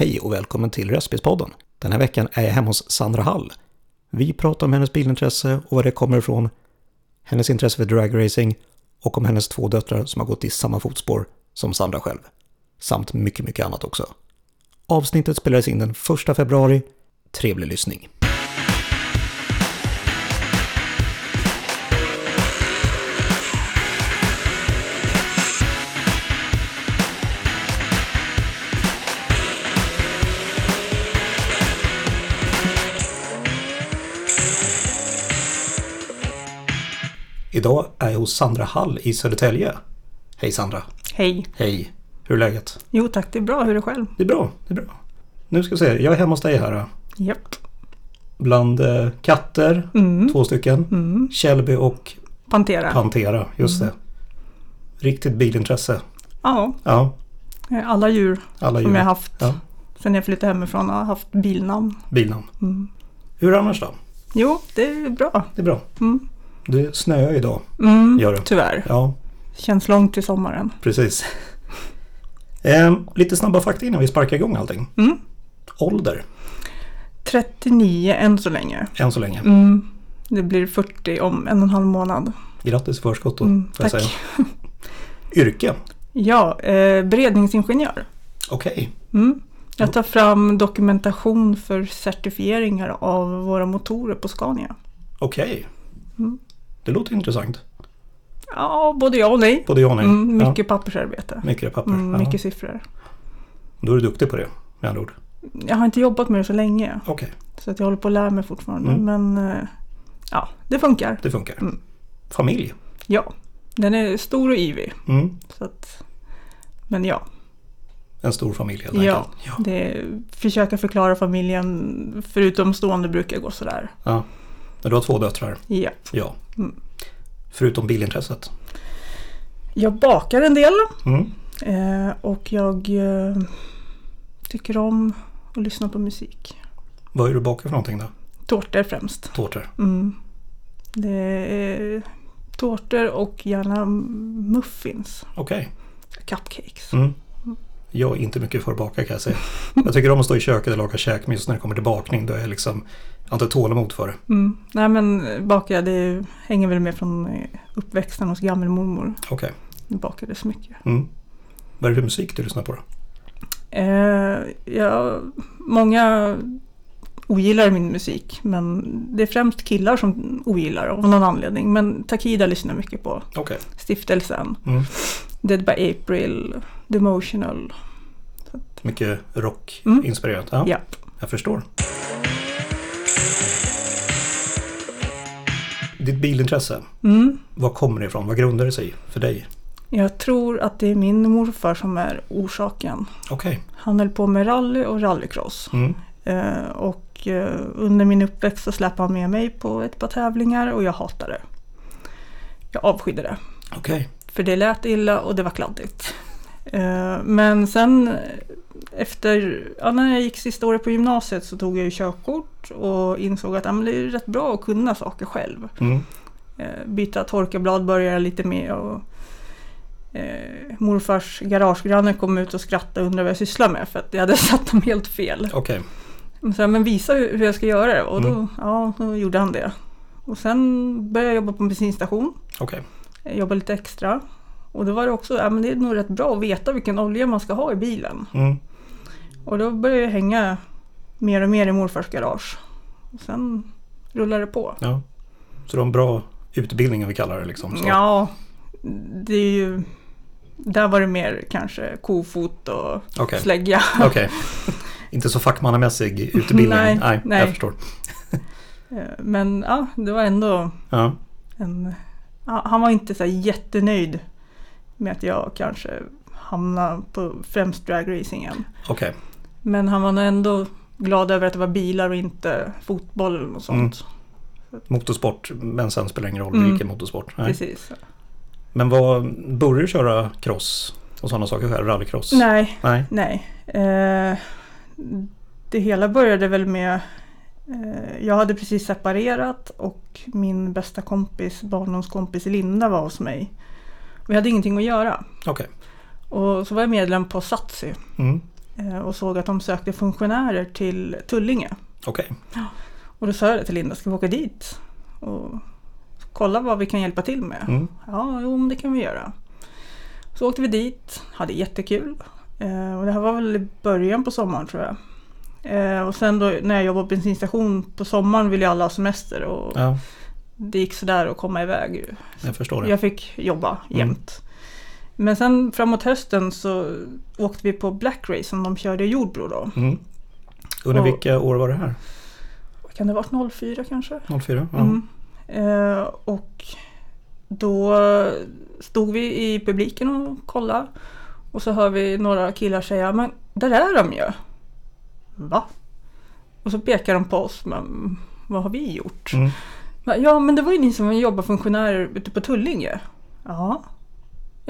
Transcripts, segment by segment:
Hej och välkommen till Röstbilspodden. Den här veckan är jag hemma hos Sandra Hall. Vi pratar om hennes bilintresse och var det kommer ifrån, hennes intresse för dragracing och om hennes två döttrar som har gått i samma fotspår som Sandra själv. Samt mycket, mycket annat också. Avsnittet spelades in den 1 februari. Trevlig lyssning. Idag är jag hos Sandra Hall i Södertälje. Hej Sandra. Hej. Hej. Hur är läget? Jo tack, det är bra. Hur är det själv? Det är bra. Det är bra. Nu ska vi se. Jag är hemma hos dig här. Japp. Bland eh, katter, Mm. två stycken. Mm. Och Pantera. Pantera, just det. Riktigt bilintresse. ja, Ja, alla djur alla som djur. jag haft Ja, sen jag flyttade hemifrån har haft bilnamn. bilnamn. Mm. Hur annars då? Jo, det är bra. Det är bra. Mm. Det snöar idag. Mm. Gör det. Tyvärr. Ja, Känns långt till sommaren. precis. Ehm, lite snabba fakta innan vi sparkar igång allting. Mm. Ålder, 39 än så länge. än så länge. Mm. Det blir 40 om en och en halv månad. Grattis i förskott då, Mm, tack. säga. Yrke, Ja, eh, beredningsingenjör. okej. Mm. Jag tar fram dokumentation för certifieringar av våra motorer på Scania. Okej. Mm. Det låter intressant. Ja, både ja och nej. Både ja och nej. Mm, mycket Ja, pappersarbete. mycket papper. Mm, Ja. mycket siffror. Då är du duktig på det, med andra ord. Jag har inte jobbat med det så länge. Okej, Så att jag håller på att lära mig fortfarande. Mm. Men eh, ja, det funkar. det funkar. Mm. Familj. Ja, den är stor och yvig. Mm. Så att, men ja, En stor familj helt ja, enkelt. Ja. det är, försöka förklara familjen. Förutom stående brukar gå sådär. ja. Du har två döttrar. Ja. Ja. Mm. Förutom bilintresset. Jag bakar en del. Mm. Eh, och jag eh, tycker om att lyssna på musik. Vad är du bakar för någonting då? Tårtor främst. Tårtor. Mm. Det är tårtor och gärna muffins. Okej. Cupcakes. Mm. Jag är inte mycket för att baka kan jag säga. Jag tycker om att stå i köket och laga käk men just när det kommer till bakning då är jag liksom har inte tålamod för det. Mm. Nej men baka det hänger väl med från eh, uppväxten hos gammelmormor. Okej. Det bakades mycket. Mm. Vad är det för musik du lyssnar på då? Eh, ja, många ogillar min musik men det är främst killar som ogillar av någon anledning. Men Takida lyssnar mycket på. Okej. Stiftelsen, Mm. Dead by April, Demotional. Mycket rock Mm. Ja, Ja. jag förstår. Ditt bilintresse, Mm. vad kommer det ifrån? Vad grundar det sig i för dig? Jag tror att det är min morfar som är orsaken. Okej. Han höll på med rally och rallycross. Mm. Eh, och eh, under min uppväxt så släppte han med mig på ett par tävlingar och jag hatade det. Jag avskydde det. Okej. För det lät illa och det var kladdigt. Eh, men sen efter, ja, när jag gick sista året på gymnasiet så tog jag ju körkort och insåg att ja, men det är rätt bra att kunna saker själv. Mm. Eh, byta torkarblad började jag lite med och eh, morfars garagegranne kom ut och skrattade och undrade vad jag sysslade med för att jag hade satt dem helt fel. Men Så, men visa hur jag ska göra det och då, Mm. ja, då gjorde han det. Och sen började jag jobba på en bensinstation. Okej. Jag jobbade lite extra. Och då var det också, ja men det är nog rätt bra att veta vilken olja man ska ha i bilen. Mm. Och då började jag hänga mer och mer i morfars garage. Och sen rullade det på. Ja. Så du har en bra utbildning om vi kallar det liksom. Så. Ja, det är ju... Där var det mer kanske kofot och Okej. slägga. Okej. Inte så fackmannamässig utbildning. Nej, nej, nej. jag förstår. Eh, Men ja, det var ändå Ja. en... Ja, han var inte så jättenöjd med att jag kanske hamnade på främst dragracingen. Okej. Men han var nog ändå glad över att det var bilar och inte fotboll eller något sånt. Motorsport, men sen spelar det ingen roll Mm. vilken motorsport. Nej. Precis. Men vad, började du köra cross och sådana saker själv? Rallycross? Nej, Nej. nej. Eh, det hela började väl med eh, jag hade precis separerat och min bästa kompis, barndomskompis Linda var hos mig. Vi hade ingenting att göra. Okej. Och så var jag medlem på Satsi. Mm. Eh, och såg att de sökte funktionärer till Tullinge. Okej. Och då sa jag till Linda, ska vi åka dit och kolla vad vi kan hjälpa till med? Mm. Ja, jo, det kan vi göra. Så åkte vi dit, hade jättekul. Eh, och det här var väl i början på sommaren tror jag. Eh, och sen då när jag jobbade på bensinstation på sommaren ville ju alla ha semester och Ja, det gick sådär att komma iväg. jag förstår det. Jag fick jobba Mm. Men sen framåt hösten så åkte vi på Black Race som de körde i Jordbro då. Mm. Under Och- vilka år var det här? Kan det ha varit 04 kanske? 04? Ja. Mm. Eh, och då stod vi i publiken och kollade. Och så hör vi några killar säga, men där är de ju. Va? Och så pekar de på oss, men vad har vi gjort? Mm. Ja, men det var ju ni som jobbar funktionärer ute på Tullinge. Ja.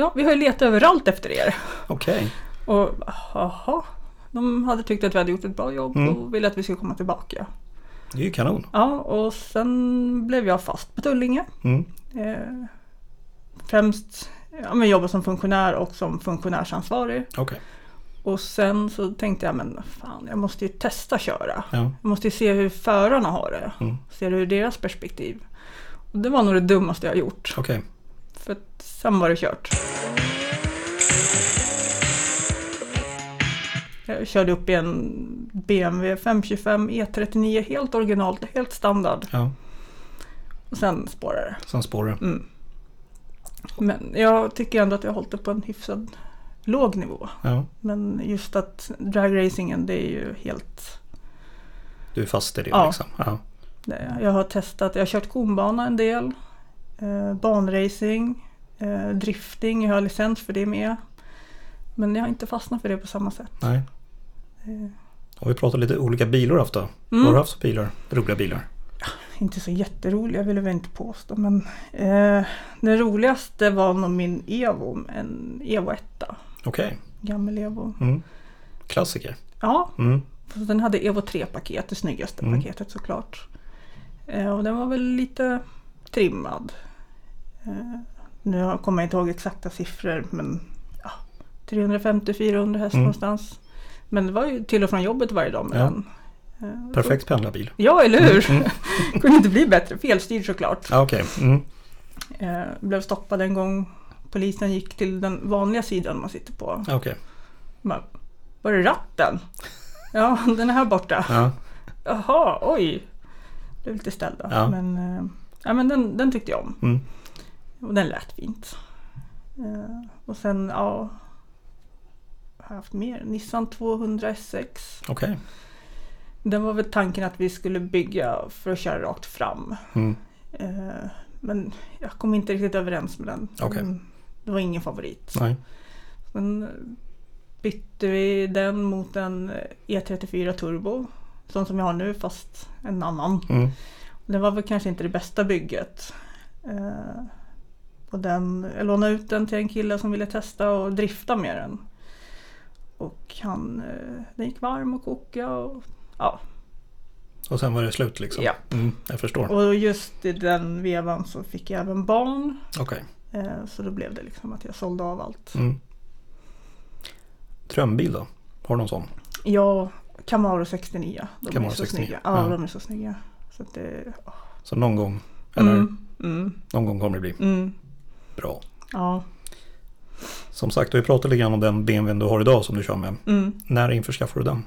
Ja, vi har ju letat överallt efter er. Okej. Och jaha. De hade tyckt att vi hade gjort ett bra jobb Mm. och ville att vi skulle komma tillbaka. Det är ju kanon. Ja, och sen blev jag fast på Tullinge. Mm. Eh, främst ja, men jobba som funktionär och som funktionärsansvarig. Okej. Och sen så tänkte jag, men fan, jag måste ju testa köra. Ja. Jag måste ju se hur förarna har det. Mm. Se det ur deras perspektiv. Och det var nog det dummaste jag gjort. Okej. För att sen var det kört. Jag körde upp i en BMW 525 E39 helt originalt, helt standard. Ja. Och sen spårade det. Sen spårar det. Mm. Men jag tycker ändå att jag har hållit det på en hyfsad låg nivå. Ja. Men just att dragracingen det är ju helt... Du är fast i det Ja. liksom. Ja. Jag har testat, jag har kört konbana en del. Eh, banracing. Eh, drifting, jag har licens för det med. Men jag har inte fastnat för det på samma sätt. Nej. Eh, Och vi pratar lite olika bilar haft då. Mm. Har du haft för bilar? Roliga bilar? inte så jätteroliga vill jag väl inte påstå. Men eh, det roligaste var nog min Evo, en Evo 1. Okej. Gammal Evo. Mm. Klassiker. Ja, Mm. Den hade Evo 3-paket, det snyggaste Mm. paketet såklart. Eh, och den var väl lite trimmad. Eh, nu kommer jag inte ihåg exakta siffror men ja, 350-400 häst Mm. någonstans. Men det var ju till och från jobbet varje dag med Ja. den. Eh, Perfekt pendlarbil. Ja, eller hur? Mm. Kunde inte bli bättre. Felstyrd såklart. Ja, Okej. Mm. Eh, blev stoppad en gång. Polisen gick till den vanliga sidan man sitter på. Okej. Bara, Var är ratten? Ja, den är här borta. Ja. Jaha, oj. Blev lite ställd. Ja. Men, ja, men den, den tyckte jag om. Mm. Och den lät fint. Eh, och sen, ja. Har jag haft mer? Nissan 200 SX. Okej. Den var väl tanken att vi skulle bygga för att köra rakt fram. Mm. Eh, men jag kom inte riktigt överens med den. Okej. Mm, Det var ingen favorit. Nej. Sen bytte vi den mot en E34 Turbo. Sån som jag har nu fast en annan. Mm. Det var väl kanske inte det bästa bygget. Eh, och den, jag lånade ut den till en kille som ville testa och drifta med den. Och han, eh, den gick varm och kokade. Och, ja. Och sen var det slut liksom? Ja. Mm. Jag förstår. och just i den vevan så fick jag även barn. Okej. Eh, så då blev det liksom att jag sålde av allt. Mm. Drömbil då? Har du någon sån? Ja, Camaro 69. De Camaro är så 69, snygga. Ja, ja. de är så snygga. Så det, Så någon gång, eller mm, mm, någon gång kommer det bli mm, bra. ja, Som sagt, vi pratade lite grann om den BMWn du har idag som du kör med. mm. När införskaffade du den?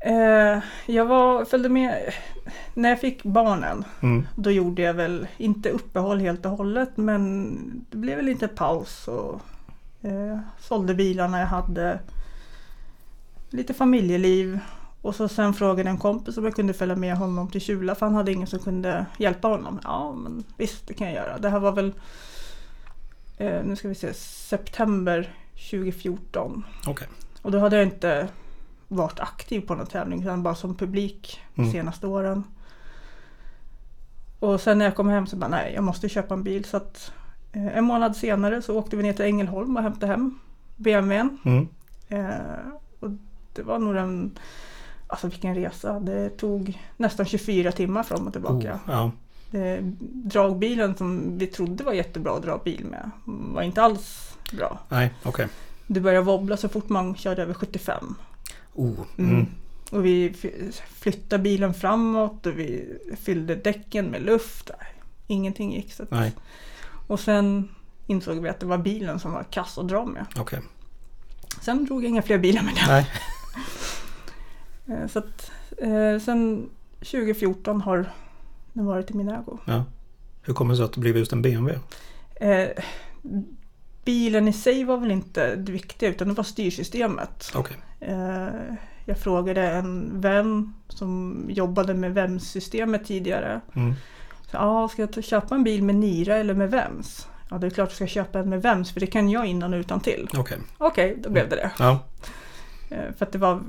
Eh, jag var, följde med när jag fick barnen. Mm. Då gjorde jag väl inte uppehåll helt och hållet men det blev väl lite paus och eh, sålde bilarna jag hade. Lite familjeliv och så sen frågade en kompis om jag kunde följa med honom till Kjula för han hade ingen som kunde hjälpa honom. Ja men visst det kan jag göra. Det här var väl eh, nu ska vi se september 2014 Okej. och då hade jag inte varit aktiv på någon tävling utan bara som publik de Mm. senaste åren. Och sen när jag kom hem så bara nej, jag måste köpa en bil. Så att eh, en månad senare så åkte vi ner till Ängelholm och hämtade hem BMWn. Mm. Eh, och det var nog en, alltså vilken resa. Det tog nästan 24 timmar fram och tillbaka. Oh, ja. Det, dragbilen som vi trodde var jättebra att dra bil med var inte alls bra. Nej, okej. det började wobbla så fort man körde över 75. Oh, Mm. mm. Och vi flyttade bilen framåt och vi fyllde däcken med luft. Ingenting gick. Så Nej, och sen insåg vi att det var bilen som var kass att dra med. okej. Sen drog jag inga fler bilar med den. Nej. Eh, Så att, eh, sen 2014 har den varit i min ägo. Ja. Hur kommer det sig att det blev just en BMW? Eh, bilen i sig var väl inte det viktiga utan det var styrsystemet. Okej. Eh, jag frågade en vän som jobbade med VEMS-systemet tidigare. Mm. Så, ah, ska jag köpa en bil med Nira eller med VEMS? Ja, det är klart jag ska köpa en med VEMS för det kan jag innan och utan till. Okej. Okej, då blev det det. Ja. Eh, För att det var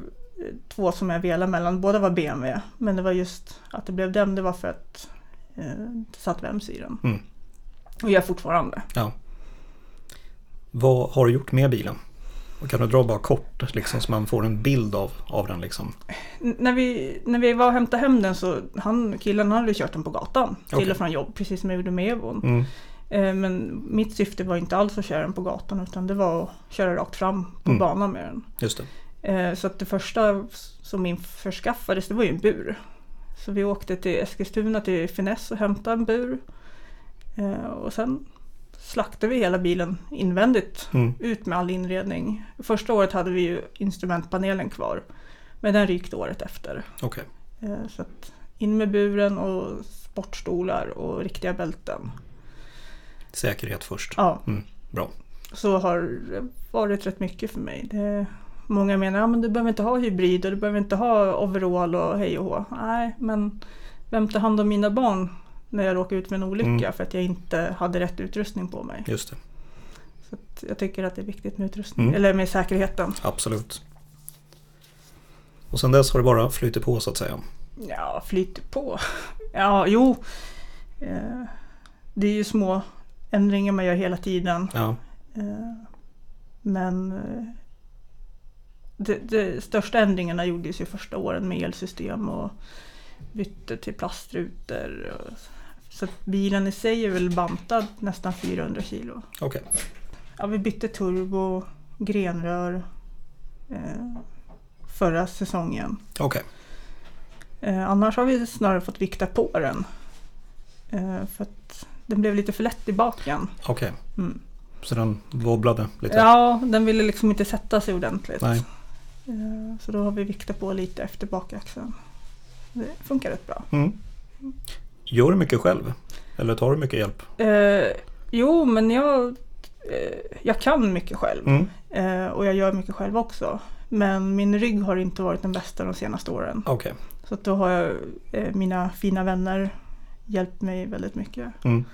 två som jag velade mellan. Båda var BMW. Men det var just att det blev den. Det var för att eh, det satt VEMS i den. Mm. Och jag fortfarande. ja. Vad har du gjort med bilen? Och kan du dra bara kort liksom, så man får en bild av, av den liksom? N- när, vi, när vi var och hämtade hem den så han, killen hade kört den på gatan. Till Okej. och från jobb. Precis som jag gjorde med Evon. Mm. Eh, Men mitt syfte var inte alls att köra den på gatan. Utan det var att köra rakt fram på Mm. banan med den. Just det. Eh, Så att det första som införskaffades det var ju en bur. Så vi åkte till Eskilstuna till Finess och hämtade en bur. Eh, Och sen slaktade vi hela bilen invändigt Mm. ut med all inredning. Första året hade vi ju instrumentpanelen kvar. Men den rykte året efter. Okej. Eh, Så in med buren och sportstolar och riktiga bälten. Säkerhet först. Ja, Bra. så har det varit rätt mycket för mig. Det, många menar att ja, men du behöver inte ha hybrid och du behöver inte ha overall och hej och hå. Nej, men vem tar hand om mina barn när jag råkar ut för en olycka Mm. för att jag inte hade rätt utrustning på mig? Just det. Så jag tycker att det är viktigt med utrustning, Mm. eller med säkerheten. Absolut. Och sen dess har det bara flutit på så att säga. Ja, flyter på. Ja, jo. Eh, Det är ju små ändringar man gör hela tiden. Ja. Eh, Men eh, de, de största ändringarna gjordes ju första åren med elsystem och bytte till plastrutor. och- Så bilen i sig är väl bantad nästan 400 kilo. Okej. Ja, vi bytte turbo, grenrör eh, förra säsongen. Okej. Eh, annars har vi snarare fått vikta på den. Eh, för att den blev lite för lätt i baken. Okej. Mm. Så den wobblade lite? Ja, den ville liksom inte sätta sig ordentligt. Nej. Så då har vi viktat på lite efter bakaxeln. Det funkar rätt bra. Mm. Gör du mycket själv? Eller tar du mycket hjälp? Eh, jo, men jag, eh, jag kan mycket själv. Mm. Eh, och jag gör mycket själv också. Men min rygg har inte varit den bästa de senaste åren. Okej. Så då har jag, eh, mina fina vänner hjälpt mig väldigt mycket. Mm.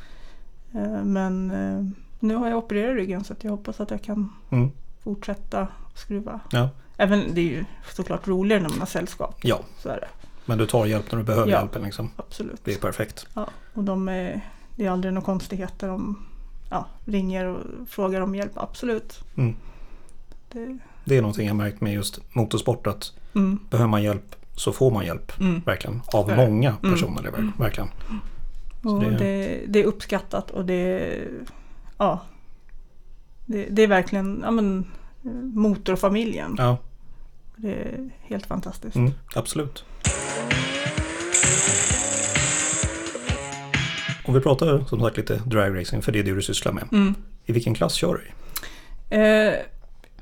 Eh, men eh, nu har jag opererat ryggen så jag hoppas att jag kan Mm. fortsätta skruva. Ja. Även, det är ju såklart roligare när man har sällskap. ja, Så är det. men du tar hjälp när du behöver Ja. hjälpen liksom. Absolut. Det är perfekt. Ja, och de är, det är aldrig några konstigheter. De ja, ringer och frågar om hjälp. Absolut. Mm. Det, Det är någonting jag märkt med just motorsport att mm, behöver man hjälp så får man hjälp. mm. Verkligen. Av det. många Mm. personer. ver- Verkligen. Och det- det, det är uppskattat och det, ja, det, är verkligen ja, men, motorfamiljen. Ja, Det är helt fantastiskt. mm, absolut. Om vi pratar som sagt lite dragracing för det är det du sysslar med. Mm. I vilken klass kör du i? Eh,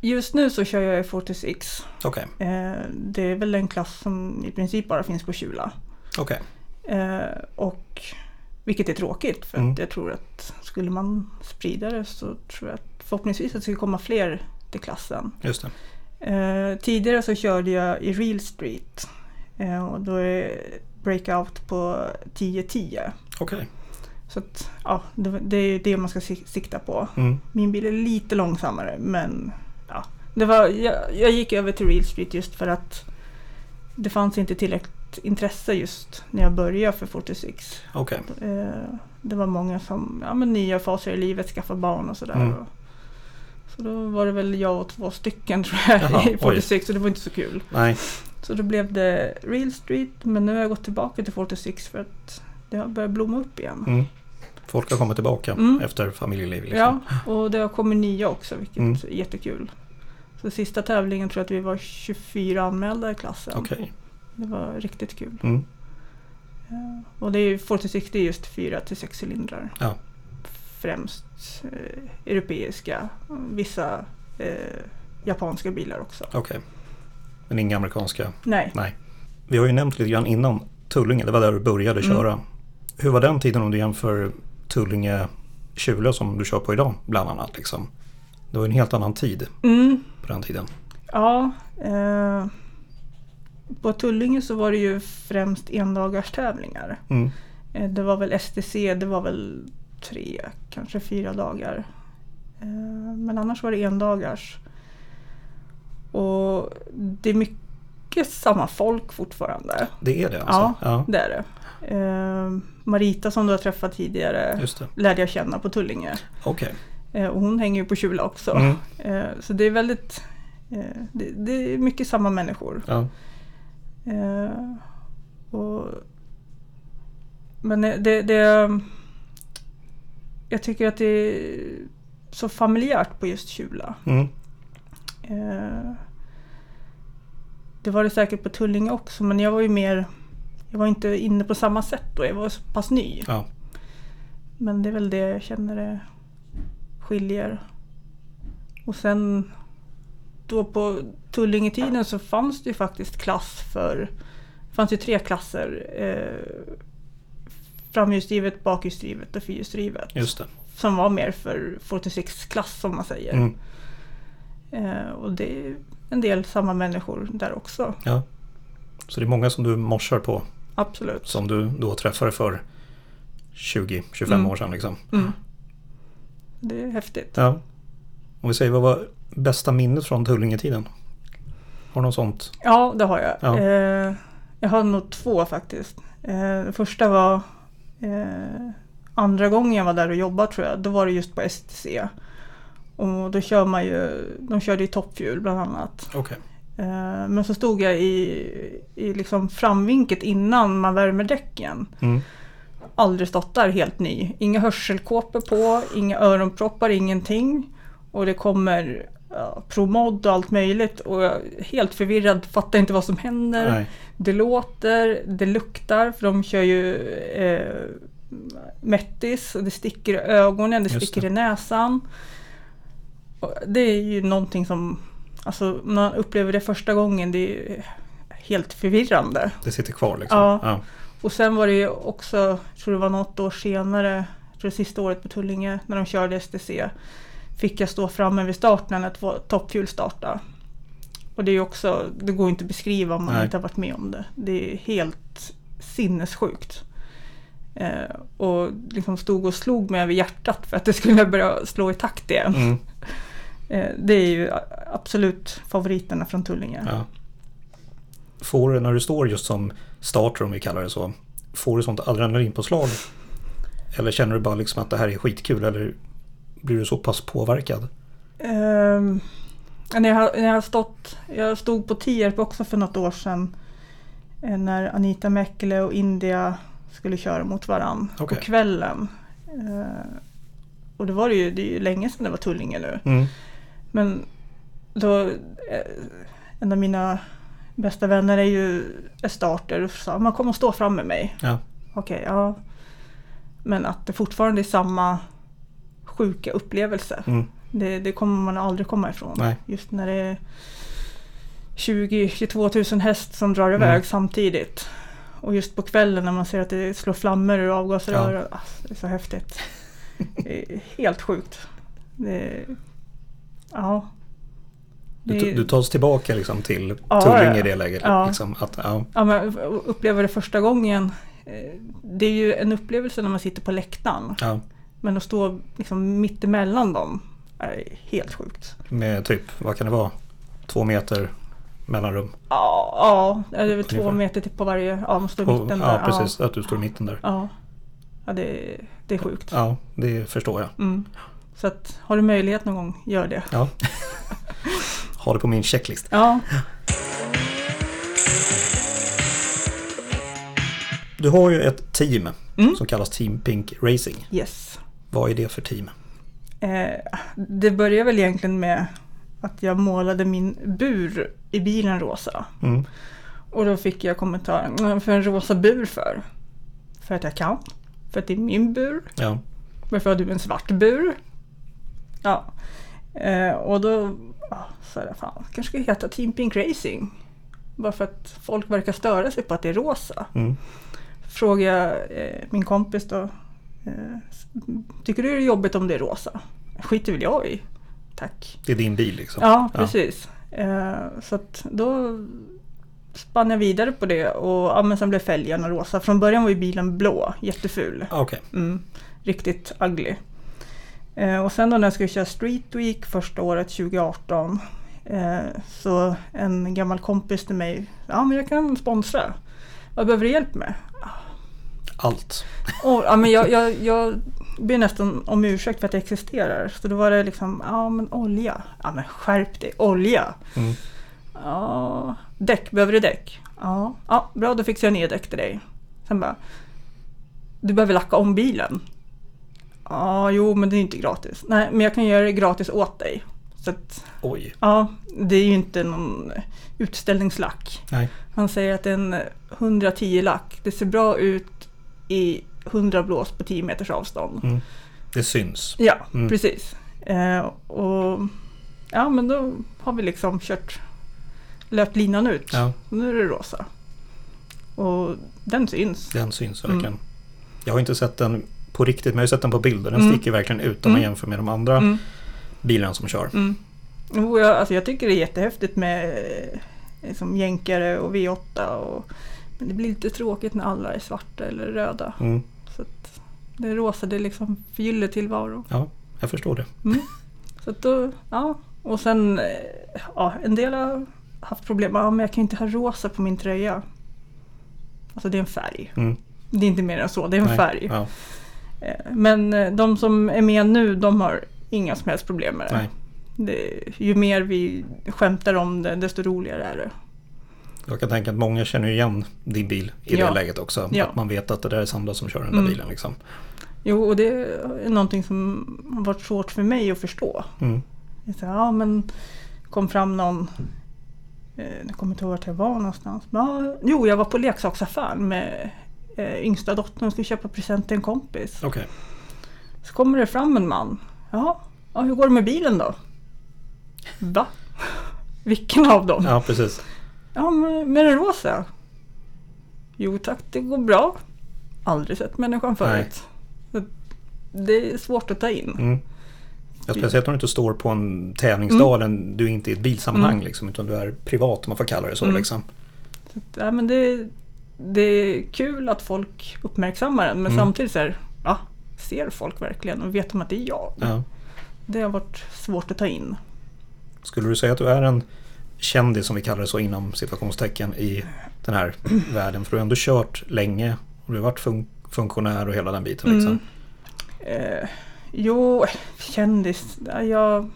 just nu så kör jag i 46. Okej, Eh, det är väl en klass som i princip bara finns på Kjula. okej. Eh, och vilket är tråkigt för Mm. jag tror att skulle man sprida det så tror jag att förhoppningsvis att det ska komma fler till klassen. Just. Eh, tidigare så körde jag i Real Street eh, och då är breakout på 10-10. Okej. Så att, ja, det, det är det man ska sik- sikta på. Mm. Min bil är lite långsammare men ja, det var, jag, jag gick över till Real Street just för att det fanns inte tillräckligt intresse just när jag började för 46. Okej. Eh, det var många som, ja men nya faser i livet, skaffa barn och sådär. Mm. Och- Så då var det väl jag och två stycken tror jag Jaha, i oj. 46 och det var inte så kul. Nej, Så då blev det Real Street men nu har jag gått tillbaka till 46 för att det har börjat blomma upp igen. mm. folk har kommit tillbaka Mm. efter familjeliv. Liksom. Ja, och det har kommit nya också vilket Mm. är jättekul. Så sista tävlingen tror jag att vi var 24 anmälda i klassen. Okej. Det var riktigt kul. Mm. Och det är ju 4060 är just 4 till 6 cylindrar. Ja. Främst eh, europeiska, vissa eh, japanska bilar också. Okej. Men inga amerikanska? Nej, Nej. Vi har ju nämnt lite grann innan Tullinge, det var där du började Mm. köra. Hur var den tiden om du jämför Tullinge Kjula som du kör på idag bland annat? Liksom? Det var en helt annan tid mm, på den tiden. ja. Eh, på Tullinge så var det ju främst endagarstävlingar. Mm. Eh, Det var väl STC, det var väl tre, kanske fyra dagar. Eh, Men annars var det endagars. Och det är mycket samma folk fortfarande. Det är det alltså? Ja, ja. det är det. Eh, Marita som du har träffat tidigare lärde jag känna på Tullinge. Okej. Eh, Och hon hänger ju på Kjula också. Mm. Så det är väldigt, det, det är mycket samma människor. Ja. Och, men det, det... Jag tycker att det är så familjärt på just Kjula. Mm. Eh, det var det säkert på Tullinge också men jag var ju mer... Jag var inte inne på samma sätt då, jag var så pass ny. ja. Men det är väl det jag känner det skiljer. Och sen då på Tullingetiden så fanns det ju faktiskt klass för... Det fanns ju tre klasser. Eh, framhjulsdrivet, bakhjulsdrivet och fyrhjulsdrivet. Just det. Som var mer för 46-klass som man säger. Mm. Eh, och det är en del samma människor där också. Ja. Så det är många som du morsar på Absolut. som du då träffade för 20-25 Mm. år sedan liksom. Mm. Det är häftigt. Ja. Om vi säger vad var bästa minnet från Tullingetiden? Har du något sånt? Ja, det har jag. Ja. Eh, jag har nog två faktiskt. Eh, det första var eh, andra gången jag var där och jobbade tror jag. Då var det just på STC. Och då kör man ju, de körde ju toppfjul bland annat. Okej. Eh, men så stod jag i, i liksom framvinket innan man värmer däcken. Mm. Aldrig stått där helt ny. Inga hörselkåpor på, inga öronproppar, ingenting. Och det kommer ja, promod och allt möjligt. Och jag är helt förvirrad, fattar inte vad som händer. Nej. Det låter, det luktar, för de kör ju eh, Mettis och det sticker i ögonen, det Just sticker det. i näsan. Och det är ju någonting som, alltså när man upplever det första gången, det är ju helt förvirrande. Det sitter kvar liksom? Ja. ja. Och sen var det ju också, jag tror det var något år senare, jag tror det sista året på Tullinge, när de körde STC, fick jag stå framme vid starten när två toppfjul startade. Och det är också, det går inte att beskriva om man Nej. inte har varit med om det. Det är helt sinnessjukt. Eh, och liksom stod och slog mig över hjärtat för att det skulle börja slå i takt igen. Mm. Eh, det är ju absolut favoriterna från Tullinge. ja. Får du, när du står just som starter om vi kallar det så, får du sånt adrenalinpåslag? Eller känner du bara liksom att det här är skitkul eller blir du så pass påverkad? Ehm, när, jag, när jag stått, jag stod på Tierp också för något år sedan. eh, När Anita Mäkelä och India skulle köra mot varann Okej. på kvällen. Eh, och det var det ju, det är ju länge sedan det var Tullinge nu. Mm. Men då, eh, en av mina bästa vänner är ju är starter och sa man kommer att stå fram med mig. Ja. Okej, ja. Men att det fortfarande är samma sjuka upplevelse. Mm. Det, det kommer man aldrig komma ifrån. Nej. Just när det är 20-22 000 häst som drar iväg Mm. samtidigt. Och just på kvällen när man ser att det slår flammor ur avgasrör. Alltså, det är så häftigt. Det är helt sjukt. Det, ja. Du, Det- du tas tillbaka liksom till Ja, Tullinge ja. i det läget? Ja. Liksom, att, ja. Ja, men uppleva det första gången. eh, Det är ju en upplevelse när man sitter på läktaren. Ja. Men att stå liksom mitt emellan dem är helt sjukt. Med typ, vad kan det vara? Två meter mellanrum? Ja, ja det är väl två meter till på varje. Ja, man står i mitten ja, där. precis. Att du står i mitten där. Ja, ja det, det är sjukt. Ja, det förstår jag. Mm. Så att har du möjlighet någon gång, gör det. Ja. ha det på min checklist. Ja, Du har ju ett team Mm. som kallas Team Pink Racing. yes. Vad är det för team? Eh, det börjar väl egentligen med att jag målade min bur i bilen rosa. Mm. Och då fick jag kommentaren, "Mm, för en rosa bur för? För att jag kan. För att det är min bur. Ja. Varför har du en svart bur? Ja. Eh, och då ja, sa jag, fan, kanske ska heta Team Pink Racing. Bara för att folk verkar störa sig på att det är rosa. Mm. Frågade jag eh, min kompis då, tycker du det är jobbigt om det är rosa? skiter väl jag i. Tack. Det är din bil liksom. Ja, precis. Eh, så då spann jag vidare på det och ja, men sen blev fälgarna rosa. Från början var ju bilen blå, jätteful. Ja. Okej. Mm, riktigt ugly. Eh, och sen då när jag skulle köra Street Week första året 2018 eh, så en gammal kompis till mig, ja men jag kan sponsra. Vad behöver du hjälp med? Allt. Och, ja, men jag, jag, jag ber nästan om ursäkt för att jag existerar. Så då var det liksom, ja men olja. Ja men skärp dig, olja. Mm. Ja, däck, behöver du däck? Ja, ja bra då fixar jag ner däck till dig. Sen bara, du behöver lacka om bilen. Ja, jo men det är inte gratis. Nej, men jag kan göra det gratis åt dig. Så att, Oj. ja, det är ju inte någon utställningslack. Nej. Han säger att en 110 lack, det ser bra ut i 100 blås på 10 meters avstånd. Mm. Det syns. Ja, Mm. precis. Eh, och ja, men då har vi liksom kört, löpt linan ut. Ja, Nu är det rosa. Och den syns. den syns Mm. verkligen. Jag har inte sett den på riktigt, men jag har sett den på bilder. Den Mm. sticker verkligen ut om man Mm. jämför med de andra Mm, bilarna som kör. mm. Jo, jag, alltså jag tycker det är jättehäftigt med eh, som jänkare och V8. Och, men det blir lite tråkigt när alla är svarta eller röda. Mm. Så det rosa det liksom förgyller tillvaro. Ja, jag förstår det. Så att då, ja. Och sen, eh, ja, en del har haft problem. Ja, men jag kan inte ha rosa på min tröja. Alltså det är en färg. Mm. Det är inte mer än så, det är en Nej. färg. Ja, Eh, Men eh, de som är med nu, de har inga som helst problem med det. det. Ju mer vi skämtar om det, desto roligare är det. Jag kan tänka att många känner igen din bil i Ja. det läget också. Ja. Att man vet att det där är Sandra som kör den där Mm. bilen. Liksom. Jo, och det är någonting som har varit svårt för mig att förstå. Mm. Sa, ja men kom fram någon, eh, jag kommer inte ihåg vart jag var någonstans. Men, ja, jo, jag var på leksaksaffären med eh, yngsta dottern och skulle köpa present till en kompis. Okej. Så kommer det fram en man. Ja, ja hur går det med bilen då? Va? Vilken av dem? Ja, precis. Ja, med, den rosa. Jo tack, det går bra. Aldrig sett människan förut. Det är svårt att ta in. Mm. Ja, speciellt om du inte står på en tävlingsdag Mm. du är inte i ett bilsammanhang liksom, utan du är privat om man får kalla det så. Mm. Liksom. Så ja, men det, det är kul att folk uppmärksammar den men Mm. samtidigt så här, ja, ser folk verkligen och vet de att det är jag? Ja. Det har varit svårt att ta in. Skulle du säga att du är en kändis som vi kallar det så inom situationstecken i den här världen? För du har ändå kört länge och du har varit fun- funktionär och hela den biten. Liksom. Mm. Eh, jo, kändis. ja, Jag,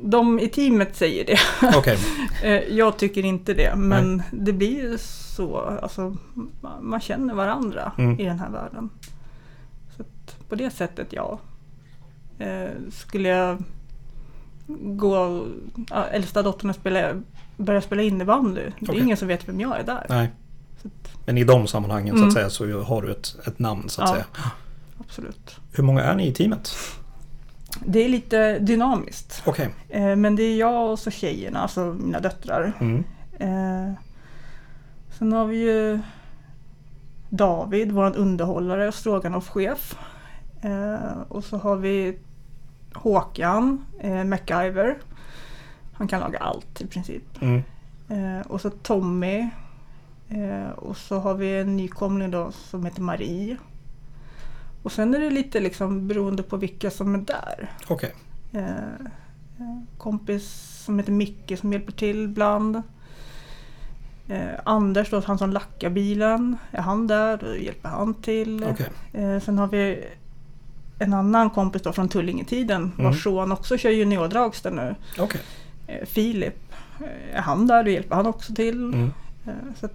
de i teamet säger det. Okej, Eh, Jag tycker inte det, men det blir ju så. Alltså, ma- man känner varandra Mm. i den här världen. Så på det sättet, ja. Eh, skulle jag gå, ja, äldsta dottern spela, börja spela innebandy, det är ingen som vet vem jag är där. nej. Så att, Men i de sammanhangen så Mm. att säga så har du ett, ett namn så att Ja. säga. absolut. Hur många är ni i teamet? Det är lite dynamiskt. Okej. Eh, men det är jag och så tjejerna, alltså mina döttrar. Mm. Eh, sen har vi ju David, vår underhållare och stroganoff-chef. Eh, och så har vi Håkan, eh, MacGyver. Han kan laga allt i princip. Mm. Eh, och så Tommy. Eh, och så har vi en nykomling då som heter Marie. Och sen är det lite liksom beroende på vilka som är där. Okej. Eh, eh, kompis som heter Micke som hjälper till ibland. Eh, Anders då, han som lackar bilen. Är han där, då hjälper han till. Okej. Eh, sen har vi en annan kompis då från Tullingetiden Mm. vars son också kör juniordragster nu. Okej. Eh, Filip. Eh, är han där, då hjälper han också till. Mm. Eh, så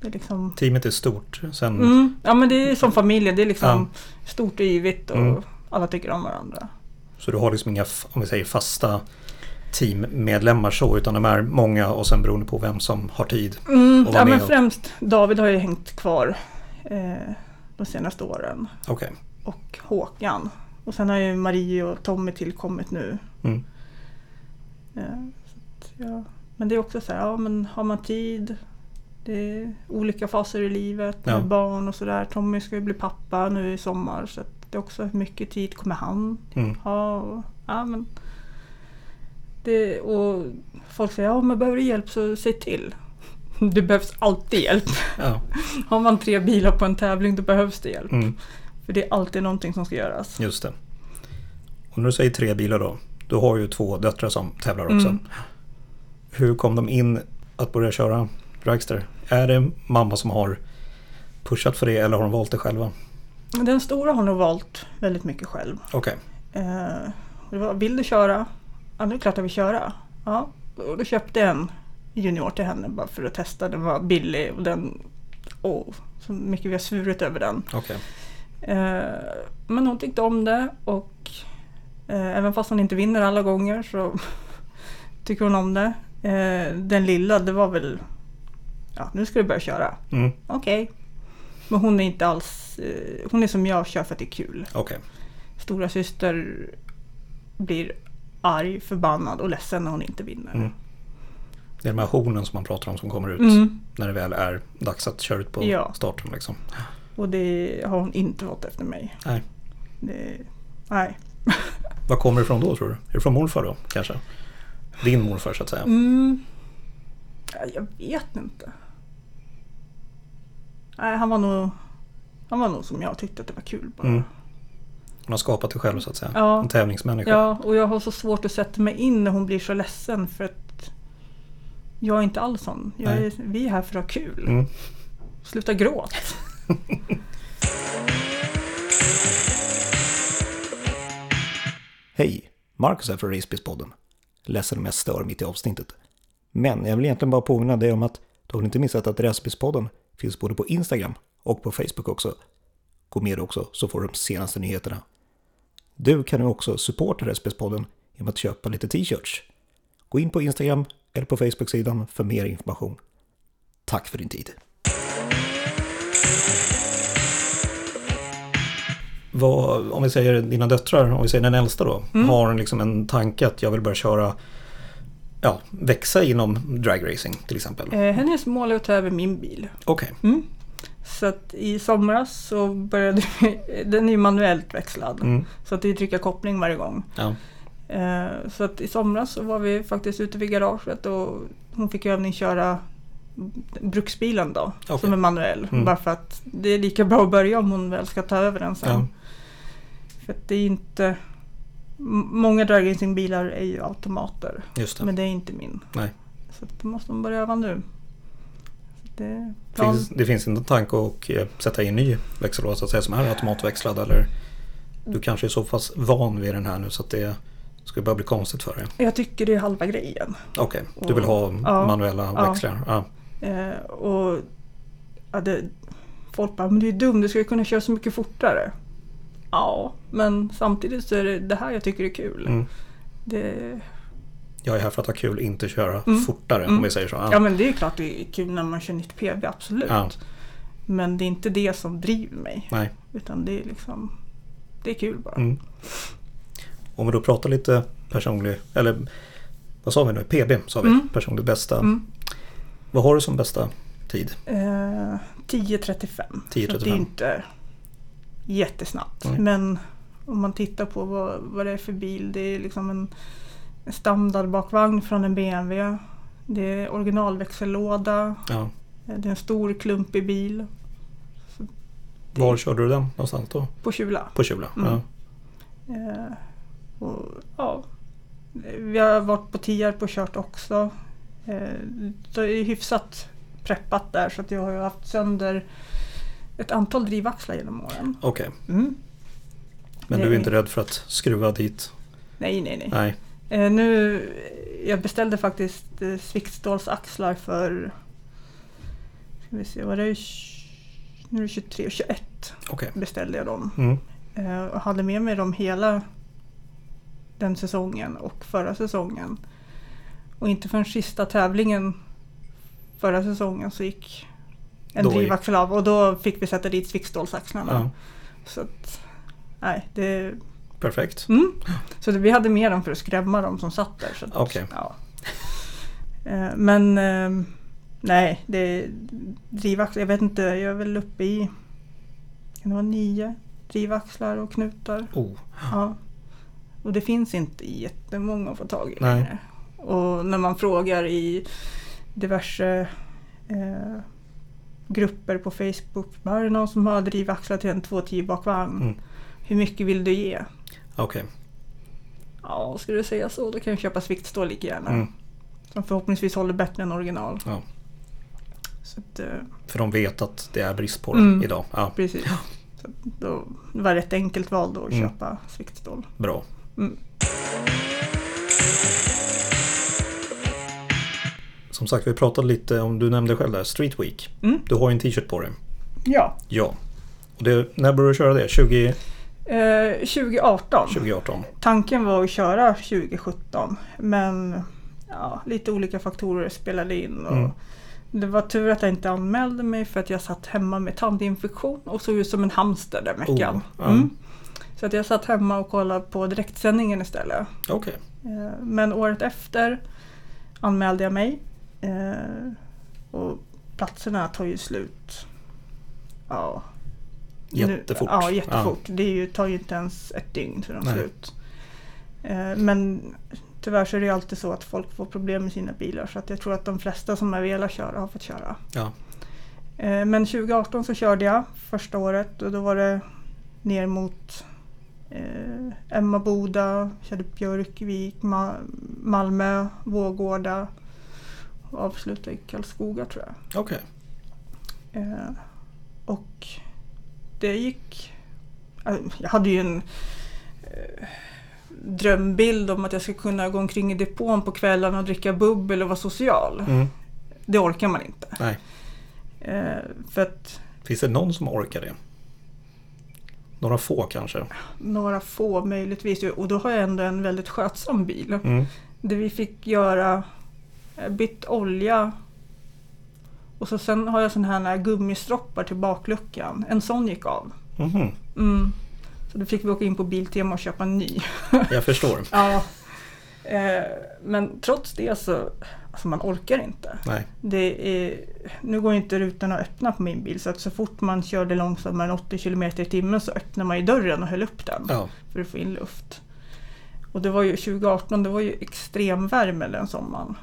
det är liksom... Teamet är stort. Sen, Mm, ja men det är som familj, det är liksom Ja. stort och yvigt och Mm. alla tycker om varandra. Så du har liksom inga, om vi säger fasta teammedlemmar så, utan de är många och sen beroende på vem som har tid. Mm, ja, men och- främst David har ju hängt kvar eh, de senaste åren. Okej. Och Håkan. Och sen har ju Marie och Tommy tillkommit nu. Mm. Eh, att, ja. Men det är också så här, ja men har man tid? Det är olika faser i livet Ja. med barn och sådär. Tommy ska ju bli pappa nu i sommar så det är också hur mycket tid kommer han Mm. ha? Och, ja, men det, och folk säger, ja men behöver du hjälp så säg till. Det behövs alltid hjälp. Ja. Har man tre bilar på en tävling då behövs det hjälp. Mm. För det är alltid någonting som ska göras. Just det. Och när du säger tre bilar då, du har ju två döttrar som tävlar också. Mm. Hur kom de in att börja köra dragster? Är det mamma som har pushat för det eller har de valt det själva? Den stora har nog valt väldigt mycket själv. Okej, Eh, det var, vill du köra? Ja, det är klart jag vill köra. Ja, och då köpte jag en junior till henne bara för att testa. Den var billig och den... Åh, så mycket vi har svurit över den. okej. Eh, men hon tyckte om det och eh, även fast hon inte vinner alla gånger så tycker hon om det. Eh, den lilla, det var väl... Ja, nu ska du börja köra. Mm. Okej. Men hon är inte alls... Hon är som jag, kör för att det är kul. Okej. Stora syster blir arg, förbannad och ledsen när hon inte vinner. Mm. Det är de här hornen som man pratar om som kommer ut Mm. när det väl är dags att köra ut på Ja. starten. Liksom. Och det har hon inte fått efter mig. Nej. Det, nej. Var kommer det ifrån då tror du? Är det från morfar då kanske? Din morfar så att säga. Mm. Ja, Jag vet inte. Nej, han var nog... Han var nog som jag tyckte att det var kul bara. Mm. Hon har skapat det själv så att säga. Ja. En tävlingsmänniska. Ja, och jag har så svårt att sätta mig in när hon blir så ledsen för att jag är inte alls sån. Är, vi är här för att ha kul. Mm. Sluta gråt. Hej! Marcus här från Racebiz-podden. Ledsen om jag stör mitt i avsnittet. Men jag vill egentligen bara påminna dig om att du har inte missat att Racebiz-podden finns både på Instagram och på Facebook också. Gå med också så får du de senaste nyheterna. Du kan nu också supporta Racebiz-podden genom att köpa lite t-shirts. Gå in på Instagram eller på Facebook-sidan för mer information. Tack för din tid. Vad, om vi säger dina döttrar, om vi säger den äldsta då, har liksom en tanke att jag vill börja köra, ja, växa inom dragracing till exempel. Eh, hennes mål är att ta över min bil. Okej, Mm. Så att i somras så började vi, den är ju manuellt växlad. mm. Så att det är trycka koppling varje gång. ja, Eh, så att i somras så var vi faktiskt ute vid garaget och hon fick övningsköra bruksbilen då. Okej. Som är manuell. Mm. Bara för att det är lika bra att börja om hon väl ska ta över den sen. Ja. För det är inte... Många dragracingbilar är ju automater. just det. Men det är inte min. Nej. Så då måste hon börja öva nu. Det. Finns, det finns inte en tanke att eh, sätta in ny växellåda så att säga som är automatväxlad eller du kanske är så pass van vid den här nu så att det skulle börja bli konstigt för dig. Jag tycker det är halva grejen. Okej, du vill ha Ja. manuella Ja. växlar? Ja. Eh, och ja, det, folk bara, men du är dum, du ska ju kunna köra så mycket fortare. Ja, men samtidigt så är det det här jag tycker är kul. Mm. Det, Jag är här för att ha kul, inte köra Mm. fortare om Mm. vi säger så. ja. men det är klart det är kul när man kör nytt PV, absolut. Ja. Men det är inte det som driver mig. Nej. Utan det är liksom, det är kul bara. Mm. Om vi då pratar lite personlig, eller vad sa vi nu? PB sa vi, Mm. personligt bästa. Mm. Vad har du som bästa tid? Eh, 10.35. 10.35. Så det är inte jättesnabbt. Nej. Men om man tittar på vad, vad det är för bil. Det är liksom en, en standardbakvagn från en BMW. Det är originalväxellåda. Ja. Det är en stor klumpig bil. Det- Var körde du den någonstans då? På Kjula. På Kjula? Mm. Ja. Eh, och, ja. Vi har varit på Tierp och kört också. Eh, det är hyfsat preppat där så att jag har haft sönder ett antal drivaxlar genom åren. Okej, Mm. men Det du är inte rädd för att skruva dit? Nej, nej, nej. Nej. Eh, nu, jag beställde faktiskt eh, sviktstålsaxlar för, ska vi se, var det, nu är det 23 och 21 Okej. beställde jag dem. Mm. Eh, och hade med mig dem hela den säsongen och förra säsongen. Och inte förrän sista tävlingen förra säsongen så gick en drivaxel av och då fick vi sätta dit sviktstålsaxlarna. Ja, Så att, nej, det, perfekt. mm. så det, vi hade med dem för att skrämma dem som satt där. Så att, Okej. ja. Eh, Men eh, nej, det drivaxlar, jag vet inte, jag är väl uppe i kan det vara nio drivaxlar och knutar. Oh, Ja. Och det finns inte jättemånga att få tag i längre. Och när man frågar i diverse eh, grupper på Facebook. Är det någon som har drivaxlar till en 210 bakvagn? Mm. Hur mycket vill du ge? okej. Ja, ska du säga så då kan jag köpa sviktstål lika gärna. Mm. Som förhoppningsvis håller bättre än original. Ja. Att, eh, För de vet att det är brist på det Mm. idag. Ja, precis. Så då, det var ett enkelt val då att Mm. köpa sviktstål. bra. Som sagt, vi pratade lite om, du nämnde själv där, Street Week. Mm. Du har ju en t-shirt på dig. Ja, Ja. Och det, när började du köra det? 20, eh, 2018. 2018? Tanken var att köra 2017 men ja, lite olika faktorer spelade in. Och Mm. Det var tur att jag inte anmälde mig för att jag satt hemma med tandinfektion och såg ut som en hamster den veckan. Oh, mm. Så att jag satt hemma och kollade på direktsändningen istället. Okej. Eh, Men året efter anmälde jag mig. Eh, Och platserna tar ju slut. Ja. Nu- Jättefort. Ja, jättefort. Det är ju, tar ju inte ens ett dygn till de slut. Eh, Men tyvärr så är det ju alltid så att folk får problem med sina bilar. Så att jag tror att de flesta som har velat köra har fått köra. Ja. Eh, Men 2018 så körde jag första året och då var det ner mot eh, Emmaboda, körde Björkvik, Ma- Malmö, Vårgårda och avslutade i Karlskoga tror jag. Okej. Eh, och det gick... eh, Jag hade ju en eh, drömbild om att jag skulle kunna gå omkring i depån på kvällarna och dricka bubbel och vara social. Mm. Det orkar man inte. Nej. Eh, för att Finns det någon som orkar det? Några få kanske? några få möjligtvis. Och då har jag ändå en väldigt skötsam bil. Mm. Det vi fick göra, bytt olja och så sen har jag sån här gummistroppar till bakluckan. En sån gick av. Mhm. Mm. Så då fick vi åka in på Biltema och köpa en ny. Jag förstår. Ja. Eh, men trots det så, alltså man orkar inte. Nej. Det är, nu går inte rutorna att öppna på min bil så att så fort man körde långsammare än 80 km i timmen så öppnade man ju dörren och höll upp den Ja. för att få in luft. Och det var ju 2018, det var ju extremvärme den sommaren.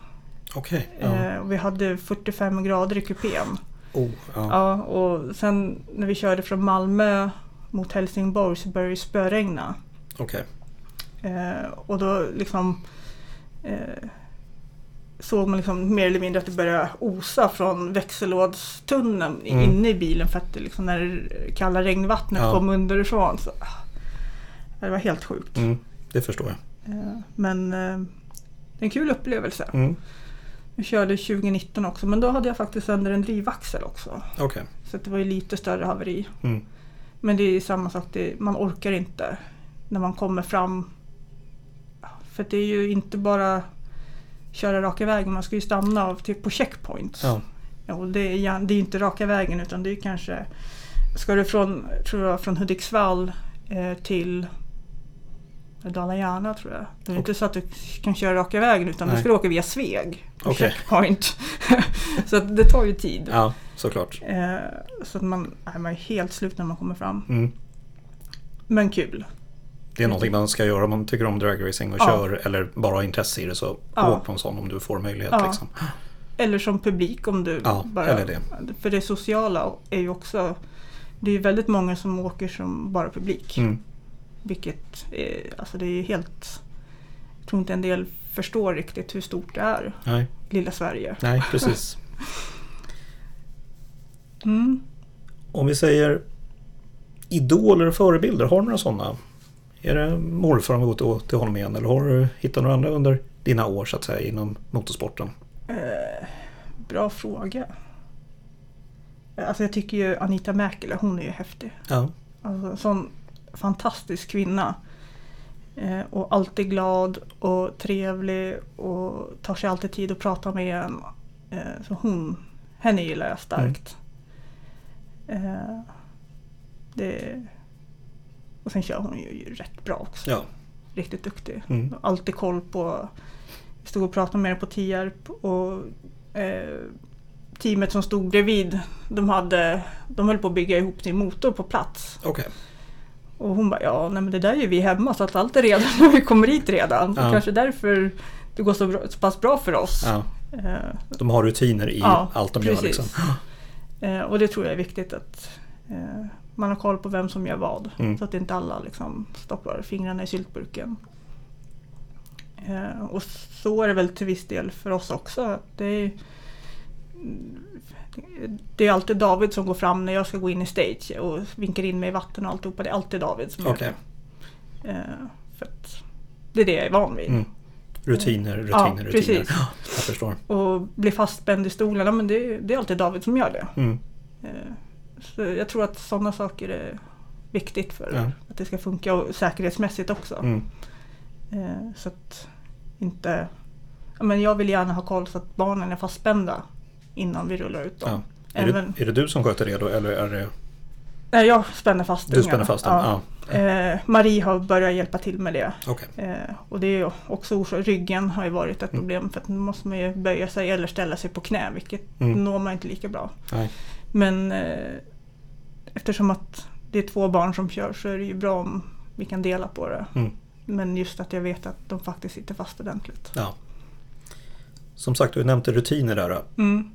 Okej. Ja. Eh, vi hade 45 grader i kupén. Oh, ja. Ja, och sen när vi körde från Malmö mot Helsingborg så började det spöregna. Okej. Eh, och då liksom eh, såg man liksom mer eller mindre att det började osa från växellådstunneln Mm. inne i bilen för att det liksom när det kalla regnvattnet Ja. kom underifrån. Så, ah, det var helt sjukt. Mm. Det förstår jag. Men det är en kul upplevelse. Mm. Jag körde 2019 också men då hade jag faktiskt sönder en drivaxel också. Okej. Så det var ju lite större haveri. Mm. Men det är ju samma sak, det, man orkar inte när man kommer fram. För det är ju inte bara köra raka vägen, man ska ju stanna av, typ på checkpoints. Ja. Ja, och det är det är inte raka vägen utan det är kanske Ska du från, tror jag, från Hudiksvall eh, till Dala-Järna tror jag. Det är inte så att du kan köra raka vägen utan Nej. du ska åka via Sveg Okej. checkpoint. så det tar ju tid. ja, såklart. Eh, så att man, nej, man är helt slut när man kommer fram. Mm. Men kul. Det är någonting man ska göra om man tycker om dragracing och Ja. kör eller bara har intresse i det så Ja. åk på en sån om du får möjlighet. Ja. Liksom. Eller som publik om du Ja, bara... eller det. För det sociala är ju också... Det är ju väldigt många som åker som bara publik. Mm. Vilket är, alltså det är helt... Jag tror inte en del förstår riktigt hur stort det är, Nej. lilla Sverige. Nej, precis. Mm. Om vi säger idoler och förebilder, har du några sådana? Är det morfar om vi går till, till honom igen eller har du hittat några andra under dina år så att säga inom motorsporten? Eh, bra fråga. Alltså jag tycker ju Anita Mäkelä, hon är ju häftig. Ja, Alltså, sån fantastisk kvinna. Eh, och alltid glad och trevlig och tar sig alltid tid att prata med en. Eh, så hon, henne gillar jag starkt. Eh, det, och sen kör hon ju rätt bra också. Ja. Riktigt duktig. Mm. Alltid koll på... Vi stod och pratade med henne på Tierp och eh, teamet som stod bredvid de, hade, de höll på att bygga ihop sin motor på plats. Okej. Och hon bara, ja nej men det där gör vi hemma så att allt är redan när vi kommer hit redan. Ja. Kanske därför det går så, bra, så pass bra för oss. Ja. Eh, De har rutiner i Ja, allt de gör precis. liksom. eh, och det tror jag är viktigt att eh, man har koll på vem som gör vad. Mm. Så att inte alla liksom stoppar fingrarna i syltburken. Och så är det väl till viss del för oss också. Det är, det är alltid David som går fram när jag ska gå in i stage och vinkar in mig i vatten och alltihopa. Det är alltid David som gör Okej. det. Eh, för det är det jag är van vid. Mm. Rutiner, rutiner, Ja, rutiner. precis. Ja, jag förstår. Och bli fastspänd i stolen, ja, men det, det är alltid David som gör det. Mm. Eh, Så jag tror att sådana saker är viktigt för Ja. att det ska funka och säkerhetsmässigt också. Mm. Eh, Så att inte... Men jag vill gärna ha koll så att barnen är fastspända innan vi rullar ut dem. Ja. Är, Även, det, är det du som sköter det då eller är det Nej, jag spänner fast du spänner fast dem? Ja. Eh, Marie har börjat hjälpa till med det. Okej. Eh, och det är också orsak, ryggen har ju varit ett Mm. problem för att nu måste man ju böja sig eller ställa sig på knä vilket Mm. når man inte lika bra. Nej. Men eh, eftersom att det är två barn som kör så är det ju bra om vi kan dela på det. Mm. Men just att jag vet att de faktiskt sitter fast ordentligt. Ja. Som sagt, du nämnde rutiner där. Mm.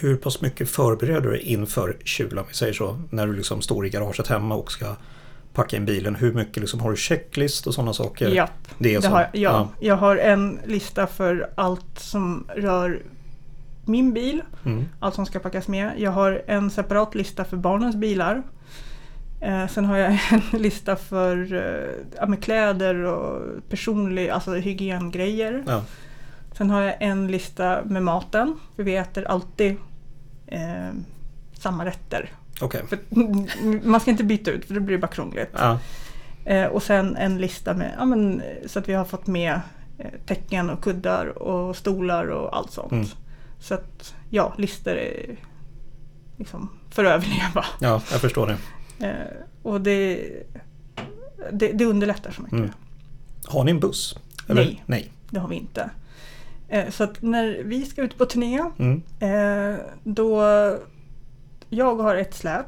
Hur pass mycket förbereder du dig inför kul, om vi säger så, när du liksom står i garaget hemma och ska packa in bilen? Hur mycket liksom, har du checklist och sådana saker? Ja, det är så? har, jag. ja, jag har en lista för allt som rör min bil, Mm. allt som ska packas med. Jag har en separat lista för barnens bilar. Eh, sen har jag en lista för eh, ja, med kläder och personlig, alltså hygiengrejer. Ja. Sen har jag en lista med maten, för vi äter alltid eh, samma rätter. Okej. För, man ska inte byta ut för då blir det bara krångligt. Ja. Eh, och sen en lista med, ja, men, så att vi har fått med eh, täcken och kuddar och stolar och allt sånt. Mm. Så att ja, listor är liksom för att överleva. ja, jag förstår det. Eh, och det, det, det underlättar så mycket. Mm. Har ni en buss? Eller? Nej. Nej. Det har vi inte. Eh, så att när vi ska ut på turné Mm. Eh, då jag har ett släp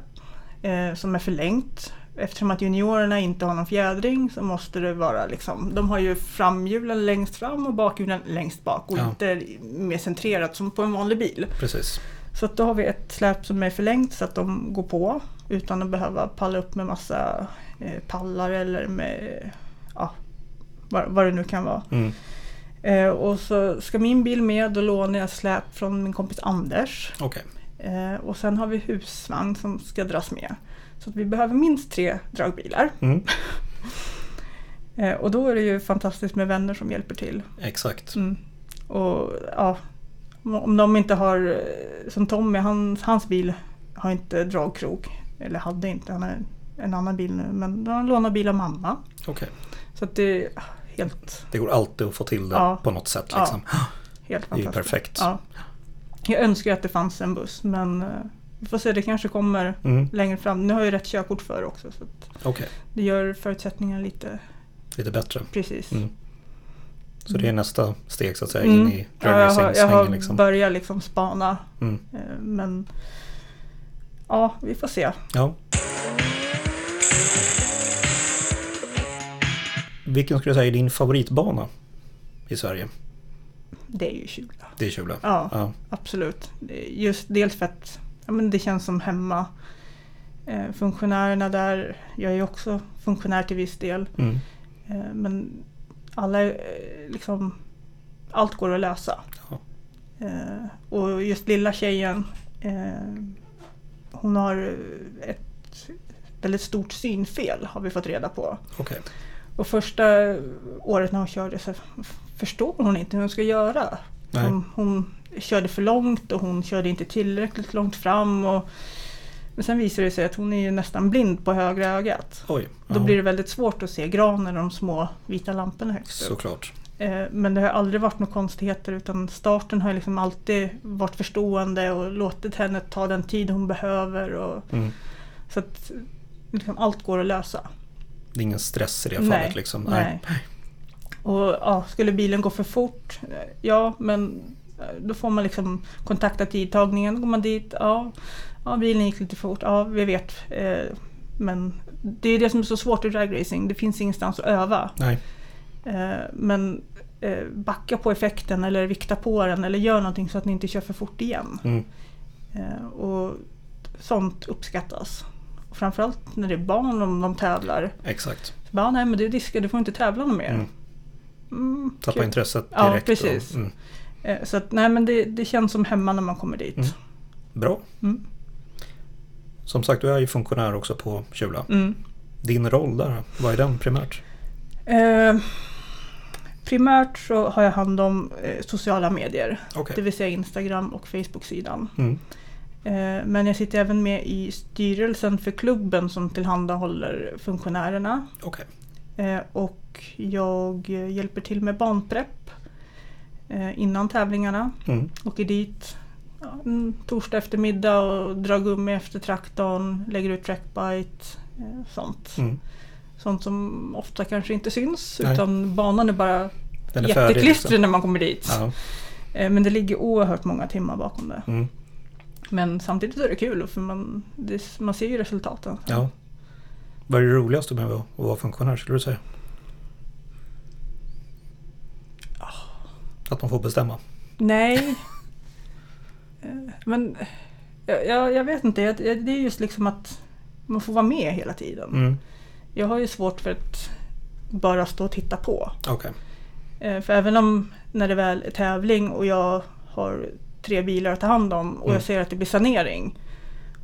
eh, som är förlängt. Eftersom att juniorerna inte har någon fjädring så måste det vara liksom, de har ju framhjulen längst fram och bakhjulen längst bak och Ja. inte mer centrerat som på en vanlig bil. Precis. Så att då har vi ett släp som är förlängt så att de går på utan att behöva palla upp med massa pallar eller med ja, vad, vad det nu kan vara. Mm. Eh, och så ska min bil med, då lånar jag släp från min kompis Anders. Okej. Eh, och sen har vi husvagn som ska dras med. Så att vi behöver minst tre dragbilar. Mm. Eh, och då är det ju fantastiskt med vänner som hjälper till. Exakt. Mm. Och ja, om de inte har, eh, som Tommy, han, hans bil har inte dragkrok. Eller hade inte, han har en annan bil nu. Men han lånar bil av mamma. Okej. Så att det helt, Det går alltid att få till det Ja. på något sätt. Ja. Liksom. helt Det är ju fantastiskt. perfekt. Ja. Jag önskar att det fanns en buss men eh, vi får se, det kanske kommer Mm. längre fram. Nu har jag ju rätt körkort för också så Okej, det gör förutsättningarna lite lite bättre. precis. Mm. Så det är nästa steg så att säga Mm. in i Ja, jag har, jag dragracing-svängen. Liksom. börjat liksom spana Mm. eh, men ja, vi får se. Ja. Vilken skulle du säga är din favoritbana i Sverige? Det är ju Kjula. Det är Kjula. Ja, Ja. absolut. Just dels för att ja, men det känns som hemma. Eh, funktionärerna där, jag är ju också funktionär till viss del. Mm. Eh, Men alla, eh, liksom, allt går att lösa. Ja. Eh, Och just lilla tjejen, eh, hon har ett väldigt stort synfel har vi fått reda på. Okej. Och första året när hon körde så förstår hon inte hur hon ska göra. Hon, hon körde för långt och hon körde inte tillräckligt långt fram. Och Men sen visar det sig att hon är nästan blind på högra ögat. Oj. Då blir det väldigt svårt att se granen och de små vita lamporna högst upp. Såklart. Eh, Men det har aldrig varit några konstigheter utan starten har liksom alltid varit förstående och låtit henne ta den tid hon behöver. Och, Mm. så att liksom, allt går att lösa. Det är ingen stress i det Nej, fallet liksom. nej. Och ja, skulle bilen gå för fort? Ja, men eh, då får man liksom kontakta tidtagningen. Går man dit? Ja, ja bilen gick lite fort. Ja, vi vet. Eh, men det är det som är så svårt i dragracing. Det finns ingenstans att öva. Nej. Eh, men eh, backa på effekten eller vikta på den eller gör någonting så att ni inte kör för fort igen. Mm. Eh, och sånt uppskattas. Och framförallt när det är barn om de tävlar. Exakt. Så bara, nej men du diskar, du får inte tävla något mer. Mm. Mm, Tappa kul. intresset Ja, direkt. precis. Och, mm. Eh, Så att, nej men det, det känns som hemma när man kommer dit. Mm. Bra. Mm. Som sagt, du är ju funktionär också på Kjula. Mm. Din roll där, vad är den primärt? Eh, primärt så har jag hand om eh, sociala medier. Okej. Det vill säga Instagram och Facebook-sidan. Mm. Eh, Men jag sitter även med i styrelsen för klubben som tillhandahåller funktionärerna. Okej. Eh, Och jag hjälper till med banprepp eh, innan tävlingarna. Mm. Åker dit en torsdag eftermiddag och drar gummi efter traktorn, lägger ut trackbite, sånt. Mm. Sånt som ofta kanske inte syns Nej. utan banan är bara jätteklistrig Liksom. när man kommer dit. Ja. Men det ligger oerhört många timmar bakom det. Mm. Men samtidigt är det kul för man, det, man ser ju resultaten. ja. Vad är det roligaste med att vara funktionär skulle du säga? Att man får bestämma. Nej. Eh, Men jag, jag, vet inte, jag- det är just liksom att man får vara med hela tiden. Mm. Jag har ju svårt för att bara stå och titta på. Okej. Eh, För även om när det väl är tävling och jag har tre bilar att ta hand om och Mm. jag ser att det blir sanering.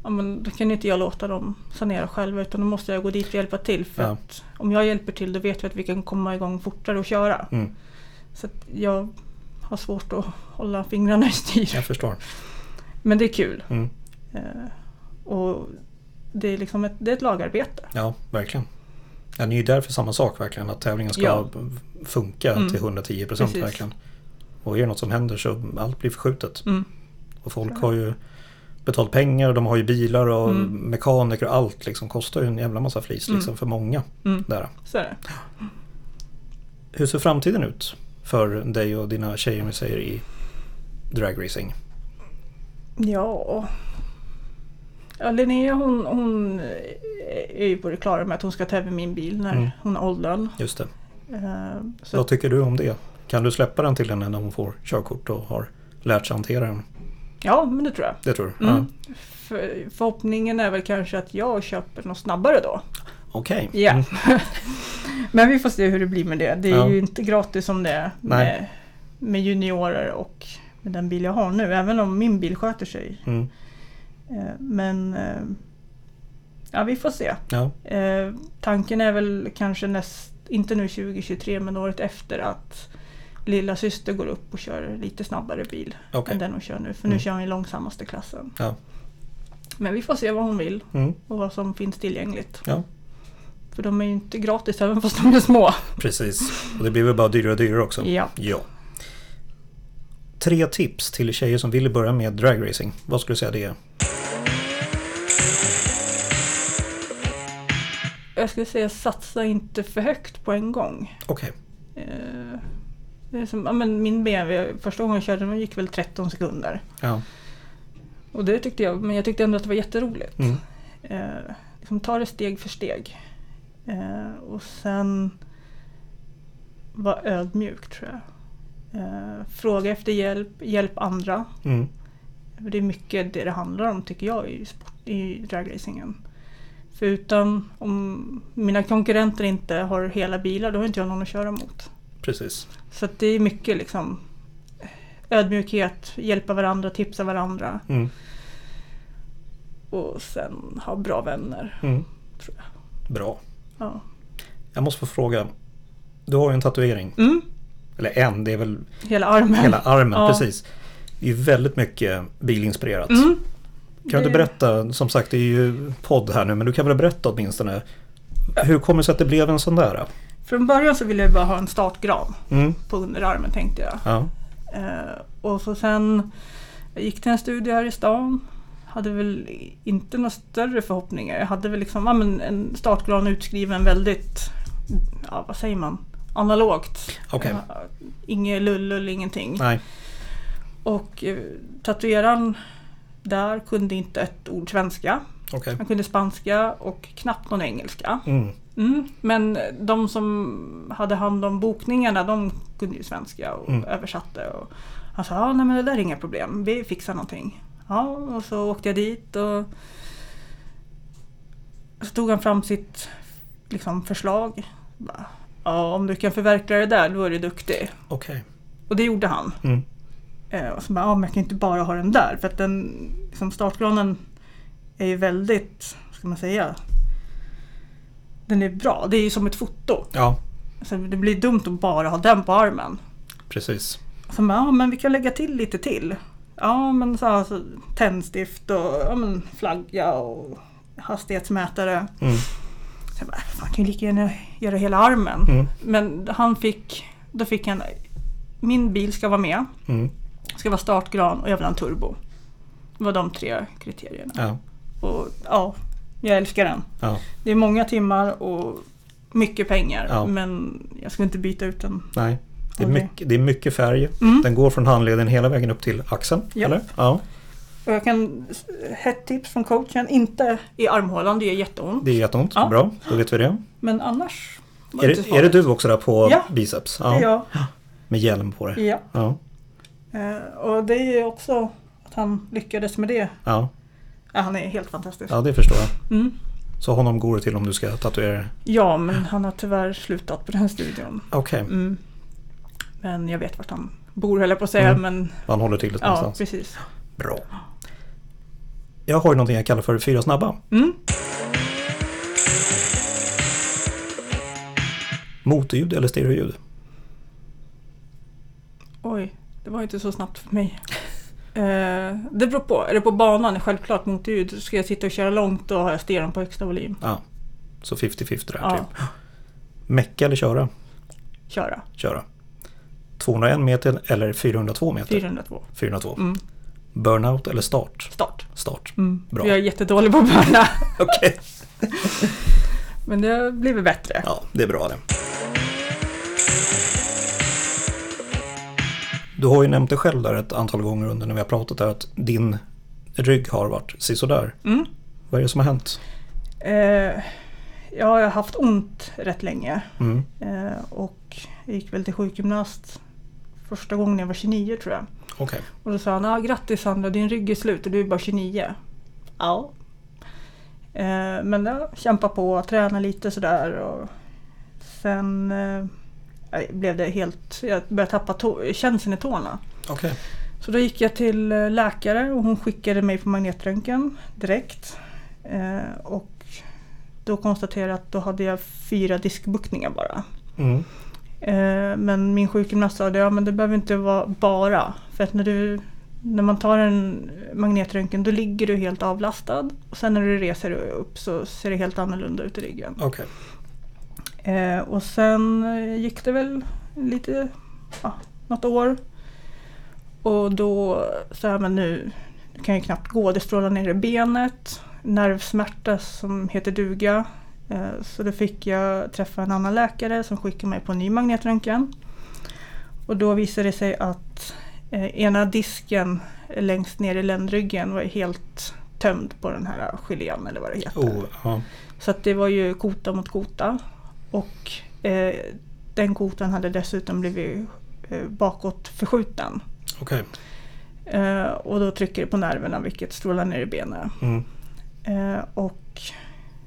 Ja, men då kan inte jag låta dem sanera själva utan då måste jag gå dit och hjälpa till. För Ja. att om jag hjälper till då vet vi att vi kan komma igång fortare och köra. Mm. Så jag har svårt att hålla fingrarna i styr. Jag förstår. Men det är kul. Mm. Eh, Och det är, liksom ett, det är ett lagarbete. Ja, verkligen. Ja, ni är ju där för samma sak verkligen. Att tävlingen ska Ja. funka Mm. till 110 procent verkligen. Och är det något som händer så allt blir förskjutet. Mm. Och folk har ju betalt pengar och de har ju bilar och Mm. mekaniker och allt liksom kostar ju en jävla massa flis Mm. liksom för många Mm. där. Så är. Hur ser framtiden ut för dig och dina tjejer vi säger i dragracing? Ja. ja Linnea hon, hon är ju på det klara med att hon ska tävla i min bil när Mm. hon har åldern. Just det. Eh, Så Vad tycker du om det? Kan du släppa den till henne när hon får körkort och har lärt sig hantera den? ja, men det tror jag. Det tror du? Mm. Ja. För, förhoppningen är väl kanske att jag köper något snabbare då. Okej. Ja. Mm. Men vi får se hur det blir med det. Det är Ja. ju inte gratis som det är med, med juniorer och med den bil jag har nu. Även om min bil sköter sig. Mm. Eh, Men eh, ja, vi får se. Ja. Eh, tanken är väl kanske näst, inte nu 2023 men året efter att lilla syster går upp och kör lite snabbare bil Okej. än den hon kör nu. För nu Mm. kör hon i långsammaste klassen. Ja. Men vi får se vad hon vill Mm. och vad som finns tillgängligt. Ja. För de är ju inte gratis även fast de är små. Precis. Och det blir väl bara dyrare och dyrare också? Ja. Ja. Tre tips till tjejer som vill börja med dragracing. Vad skulle du säga det är? Jag skulle säga satsa inte för högt på en gång. Okej. Eh, det är som, ja, men min BMW, första gången jag körde den gick väl 13 sekunder. Ja. Och det tyckte jag, men jag tyckte ändå att det var jätteroligt. Mm. Eh, liksom ta det steg för steg. Eh, och sen vara ödmjuk tror jag. Eh, fråga efter hjälp, hjälp andra. Mm. För det är mycket det det handlar om tycker jag i, sport, i dragracingen. Förutom om mina konkurrenter inte har hela bilar, då har inte jag någon att köra mot. Precis. Så det är mycket liksom ödmjukhet, hjälpa varandra, tipsa varandra Mm. och sen ha bra vänner. Mm. Tror Bra. Ja. Jag måste få fråga. Du har ju en tatuering. Mm, Eller en, det är väl hela armen. hela armen. Ja. Precis. Det är ju väldigt mycket bilinspirerat. Mm, du inte det- berätta, som sagt det är ju podd här nu, men du kan väl berätta åtminstone. Hur kommer det sig att det blev en sån där? Från början så ville jag bara ha en startgran Mm, på underarmen tänkte jag. ja, Eh, och så sen jag gick till en studie här i stan. Hade väl inte några större förhoppningar. Jag hade väl liksom ja, men en startgran utskriven väldigt, ja vad säger man, analogt. okej. Ja, Inget lullull, ingenting. Nej, Och eh, tatueraren där kunde inte ett ord svenska. okej. Han kunde spanska och knappt någon engelska. Mm, Mm. Men de som hade hand om bokningarna de kunde ju svenska och Mm. översatte. Och han sa ja, nej, men det där är inga problem, vi fixar någonting. Ja, och så åkte jag dit och så tog han fram sitt liksom, förslag. Bara, Ja, om du kan förverkliga det där då är du duktig. okej. Och det gjorde han. Mm, Eh, och så bara, ja, men jag kan inte bara ha den där för att den liksom startgranen är ju väldigt, ska man säga, den är bra. Det är ju som ett foto. ja, Så det blir dumt att bara ha den på armen. precis. Så bara, ja men vi kan lägga till lite till. Ja men så alltså, tändstift och ja, men, flagga och hastighetsmätare. Mm, Så jag bara, fan kan ju lika gärna göra hela armen. mm, Men han fick, då fick han, min bil ska vara med. mm, ska vara startgran och jag vill ha en turbo. Det var de tre kriterierna. ja, Och ja, jag älskar den. ja, Det är många timmar och mycket pengar. Ja. Men jag ska inte byta ut den. nej. Det är, mycket, det är mycket färg. Mm. Den går från handleden hela vägen upp till axeln, Ja. eller? Ja, Och jag kan, ett tips från coachen, inte i armhålan, det gör jätteont. det är jätteont. Ja. Bra, då vet vi det. Men annars Är det, är det du också där på Ja. biceps? Det är jag. Med hjälm på dig? Ja. Ja. Eh, Och det är också att han lyckades med det. Ja, Ja, han är helt fantastisk. ja, det förstår jag. Mm. Så honom går det till om du ska tatuera? Ja, men han har tyvärr slutat på den här studion. Okej, Mm. Men jag vet vart han bor höll jag på att säga. Mm. Men han håller till det ja, någonstans. precis. Bra. Jag har ju någonting jag kallar för fyra snabba. Mm. Motorljud eller stereoljud? Oj, det var inte så snabbt för mig. Eh, det beror på. Är det på banan, självklart motorljud. Ska jag sitta och köra långt då har jag stereon på högsta volym. Ja, så 50-50 där Ja. typ. Mecka eller köra? Köra. Köra. 201 meter eller 402 meter? 402. 402. Mm. Burnout eller start? Start. Start. Mm. Bra. Jag är jättedålig på börna. Okej. Men det har blivit bättre. Ja, det är bra det. Du har ju nämnt det själv där ett antal gånger under när vi har pratat där att din rygg har varit sisådär. Mm. Vad är det som har hänt? Eh, jag har haft ont rätt länge. Mm. Eh, och jag gick väl till sjukgymnast första gången jag var 29 tror jag. Okej. Och då sa han, ah, grattis Sandra, din rygg är slut och du är bara 29. Ja. Eh, men jag kämpade på, tränade lite sådär och sen eh, blev det helt, jag började tappa tå- känseln i tårna. Okej. Så då gick jag till eh, läkare och hon skickade mig på magnetröntgen direkt. Eh, och då konstaterade jag att då hade jag fyra diskbuktningar bara. Mm. Eh, men min sjukgymnast sa att ja, men det behöver inte vara bara. För att när, du, när man tar en magnetröntgen då ligger du helt avlastad. Och sen när du reser upp så ser det helt annorlunda ut i ryggen. Okej. Eh, och sen eh, gick det väl lite, ja, något år. Och då sa jag, men nu kan jag knappt gå, det strålar ner i benet. Nervsmärta som heter duga. Eh, så då fick jag träffa en annan läkare som skickade mig på en ny magnetröntgen. Och då visade det sig att eh, ena disken längst ner i ländryggen var helt tömd på den här gelén eller vad det heter. Oh, ja. Så det var ju kota mot kota. Och eh, den kotan hade dessutom blivit eh, bakåt förskjuten. Okej. Eh, och då trycker det på nerverna vilket strålar ner i benet. Mm. Eh, och,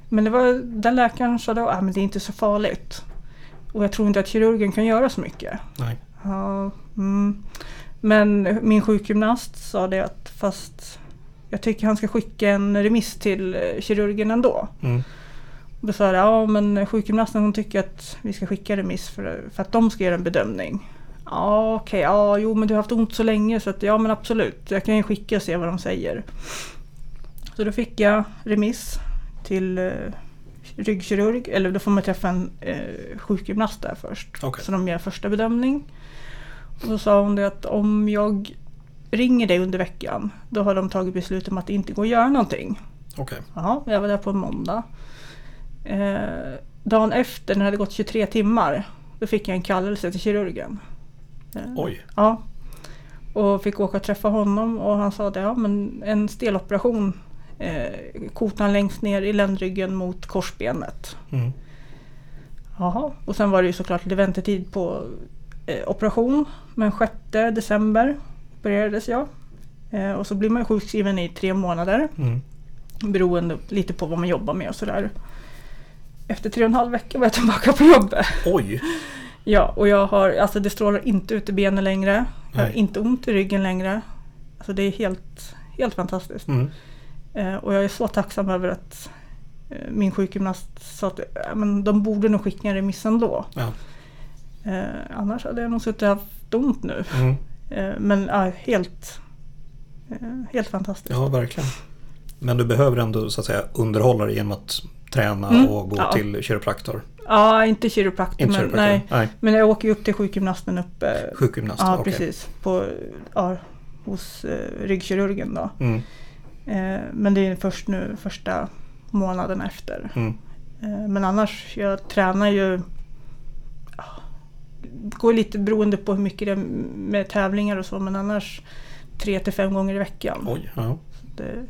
men det var, den läkaren sa då att ah, men det är inte så farligt. Och jag tror inte att kirurgen kan göra så mycket. Nej. Ja, mm. Men min sjukgymnast sa det att fast jag tycker han ska skicka en remiss till eh, kirurgen ändå. Mm. Då sa jag, ja men sjukgymnasten hon tycker att vi ska skicka remiss för, för att de ska göra en bedömning. Ja okej, ja jo men du har haft ont så länge så att ja men absolut. Jag kan ju skicka och se vad de säger. Så då fick jag remiss till eh, ryggkirurg, eller då får man träffa en eh, sjukgymnast där först. Okej. Så de gör första bedömning. Och så sa hon det att om jag ringer dig under veckan, då har de tagit beslut om att det inte går att göra någonting. Okej. Ja, jag var där på en måndag. Eh, dagen efter, när det hade gått 23 timmar, då fick jag en kallelse till kirurgen. Eh, Oj. Ja. Och fick åka och träffa honom och han sa det, ja men en steloperation. Eh, kotan längst ner i ländryggen mot korsbenet. Mm. Jaha. Och sen var det ju såklart lite väntetid på eh, operation. Men 6 december opererades jag. Eh, och så blir man ju sjukskriven i tre månader. Mm. Beroende lite på vad man jobbar med och sådär. Efter tre och en halv vecka var jag tillbaka på jobbet. Oj. Ja, och jag har, alltså det strålar inte ut i benen längre. Jag har inte ont i ryggen längre. Alltså det är helt, helt fantastiskt. Mm. Eh, och jag är så tacksam över att eh, min sjukgymnast sa att eh, men de borde nog skicka en remiss ändå. Ja. Eh, annars hade jag nog suttit och haft ont nu. Mm. Eh, men ja, helt, eh, helt fantastiskt. ja, verkligen. Men du behöver ändå så att säga underhålla dig genom att träna Mm. och gå Ja. till kiropraktor. Ja, inte kiropraktor, Inte men, kiropraktor? nej. Nej. men jag åker ju upp till sjukgymnasten uppe. Sjukgymnast? Ja, okej. precis. På, ja, hos eh, ryggkirurgen då. Mm. Eh, men det är först nu första månaden efter. Mm. Eh, men annars, jag tränar ju... ja, går lite beroende på hur mycket det är med tävlingar och så, men annars tre till fem gånger i veckan. Oj, ja. Det,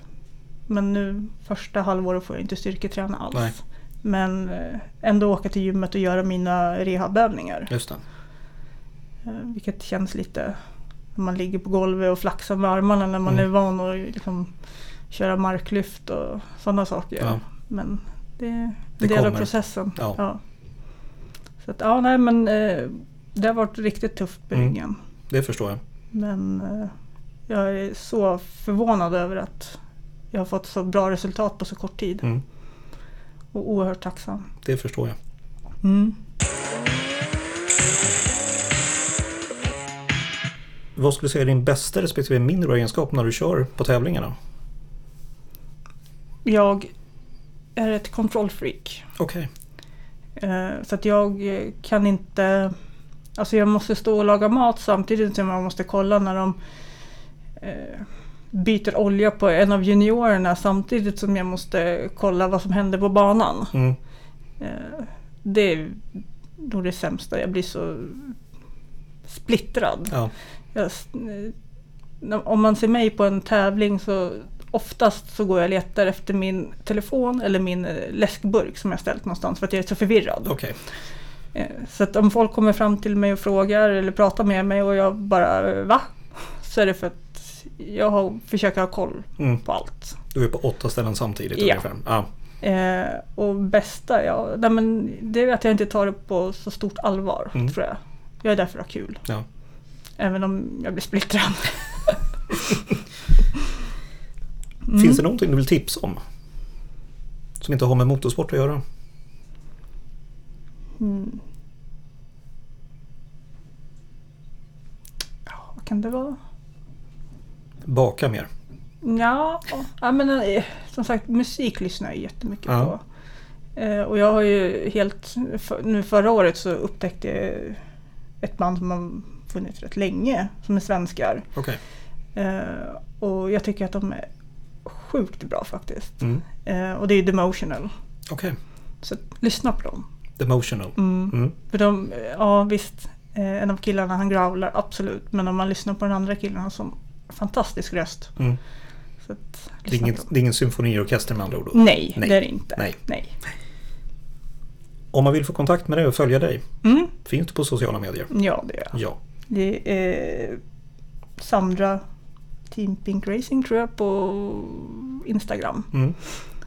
men nu första halvåret får jag inte styrketräna alls. Nej. Men eh, ändå åka till gymmet och göra mina rehabövningar. just det. Eh, Vilket känns lite när man ligger på golvet och flaxar med armarna när man Mm. är van att liksom köra marklyft och sådana saker. Ja. Men det är en Det del av processen. Ja. Så att, ja, nej men eh, det har varit riktigt tufft på Mm. ryggen. Det förstår jag. Men jag är så förvånad över att jag har fått så bra resultat på så kort tid. Mm. Och oerhört tacksam. Det förstår jag. Mm. Vad skulle du säga är din bästa respektive mindre egenskap när du kör på tävlingarna? Jag är ett kontrollfreak. Okej. Eh, Så att jag eh, kan inte... Alltså jag måste stå och laga mat samtidigt som jag måste kolla när de eh, byter olja på en av juniorerna samtidigt som jag måste kolla vad som händer på banan. Mm. Eh, Det är nog det sämsta. Jag blir så splittrad. Ja. Jag, eh, om man ser mig på en tävling så oftast så går jag och letar efter min telefon eller min eh, läskburk som jag ställt någonstans för att jag är så förvirrad. Eh, Så att om folk kommer fram till mig och frågar eller pratar med mig och jag bara va? Så är det för att jag har, försöker ha koll Mm. på allt. Du är på åtta ställen samtidigt Ja. ungefär. Ja. Eh, och bästa, ja, nej men det är att jag inte tar det på så stort allvar Mm. tror jag. Jag är där för att ha kul. Ja. Även om jag blir splittrad. Mm. Finns det någonting du vill tipsa om? Som inte har med motorsport att göra? Mm. Ja, vad kan det vara? Baka mer. Ja, ja men eh, som sagt musik lyssnar jag jättemycket Ja. på. Eh, och jag har ju helt, nu förra året så upptäckte jag ett band som har funnits rätt länge, som är svenskar. Okej. Eh, och jag tycker att de är sjukt bra faktiskt. Mm. Och det är Demotional. Okej. Så lyssna på dem. Demotional. Mm. Mm. För de, ja visst, en av killarna han growlar absolut. Men om man lyssnar på den andra killen, sån fantastisk röst. Mm. Att, Det, är dem. det är ingen symfoniorkester med andra ord? Nej, Nej. det är det inte. Nej. Nej. Om man vill få kontakt med dig och följa dig, Mm, finns du på sociala medier? ja, det är jag. Ja. Det är Sandra Team Pink Racing tror jag på Instagram. Mm.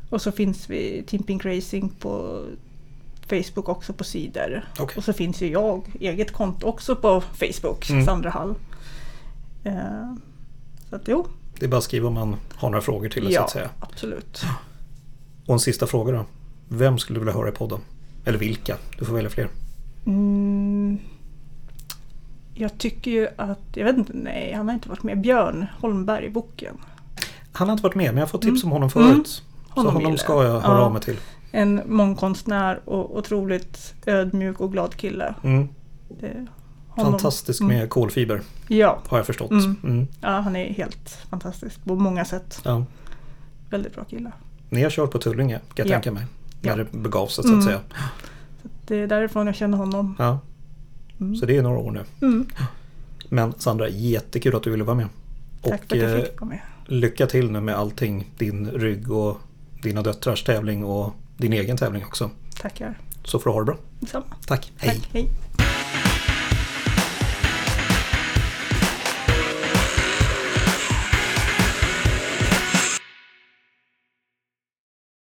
Och så finns vi Team Pink Racing på Facebook också på sidor. Okej. Och så finns ju jag, eget konto också på Facebook, Mm. Sandra Hall. Eh, så att jo, Det är bara att skriva om man har några frågor till det så ja att säga. absolut. Och en sista fråga då. Vem skulle du vilja höra i podden? Eller vilka? Du får välja fler. Mm, jag tycker ju att, jag vet inte, nej han har inte varit med. Björn Holmberg i boken. Han har inte varit med men jag har fått tips om honom förut. Så Honom honom gillar ska jag jag. höra Ja. av mig till. En mångkonstnär och otroligt ödmjuk och glad kille. Mm. Det, honom- Fantastisk Mm. med kolfiber Ja, har jag förstått. Mm. Mm. ja, han är helt fantastisk på många sätt. Ja. Väldigt bra kille. Ni har kört på Tullinge kan jag Ja. tänka mig. När Ja. det begav sig så att Mm. säga. Det är därifrån jag känner honom. Ja. Mm. Så det är några år nu. Mm. Men Sandra, jättekul att du ville vara med. Tack Och för att jag eh, fick vara med. lycka till nu med allting. Din rygg och dina döttrars tävling och din egen tävling också. Tackar. Så får du ha det bra. Detsamma. Tack. Hej. Tack. Hej.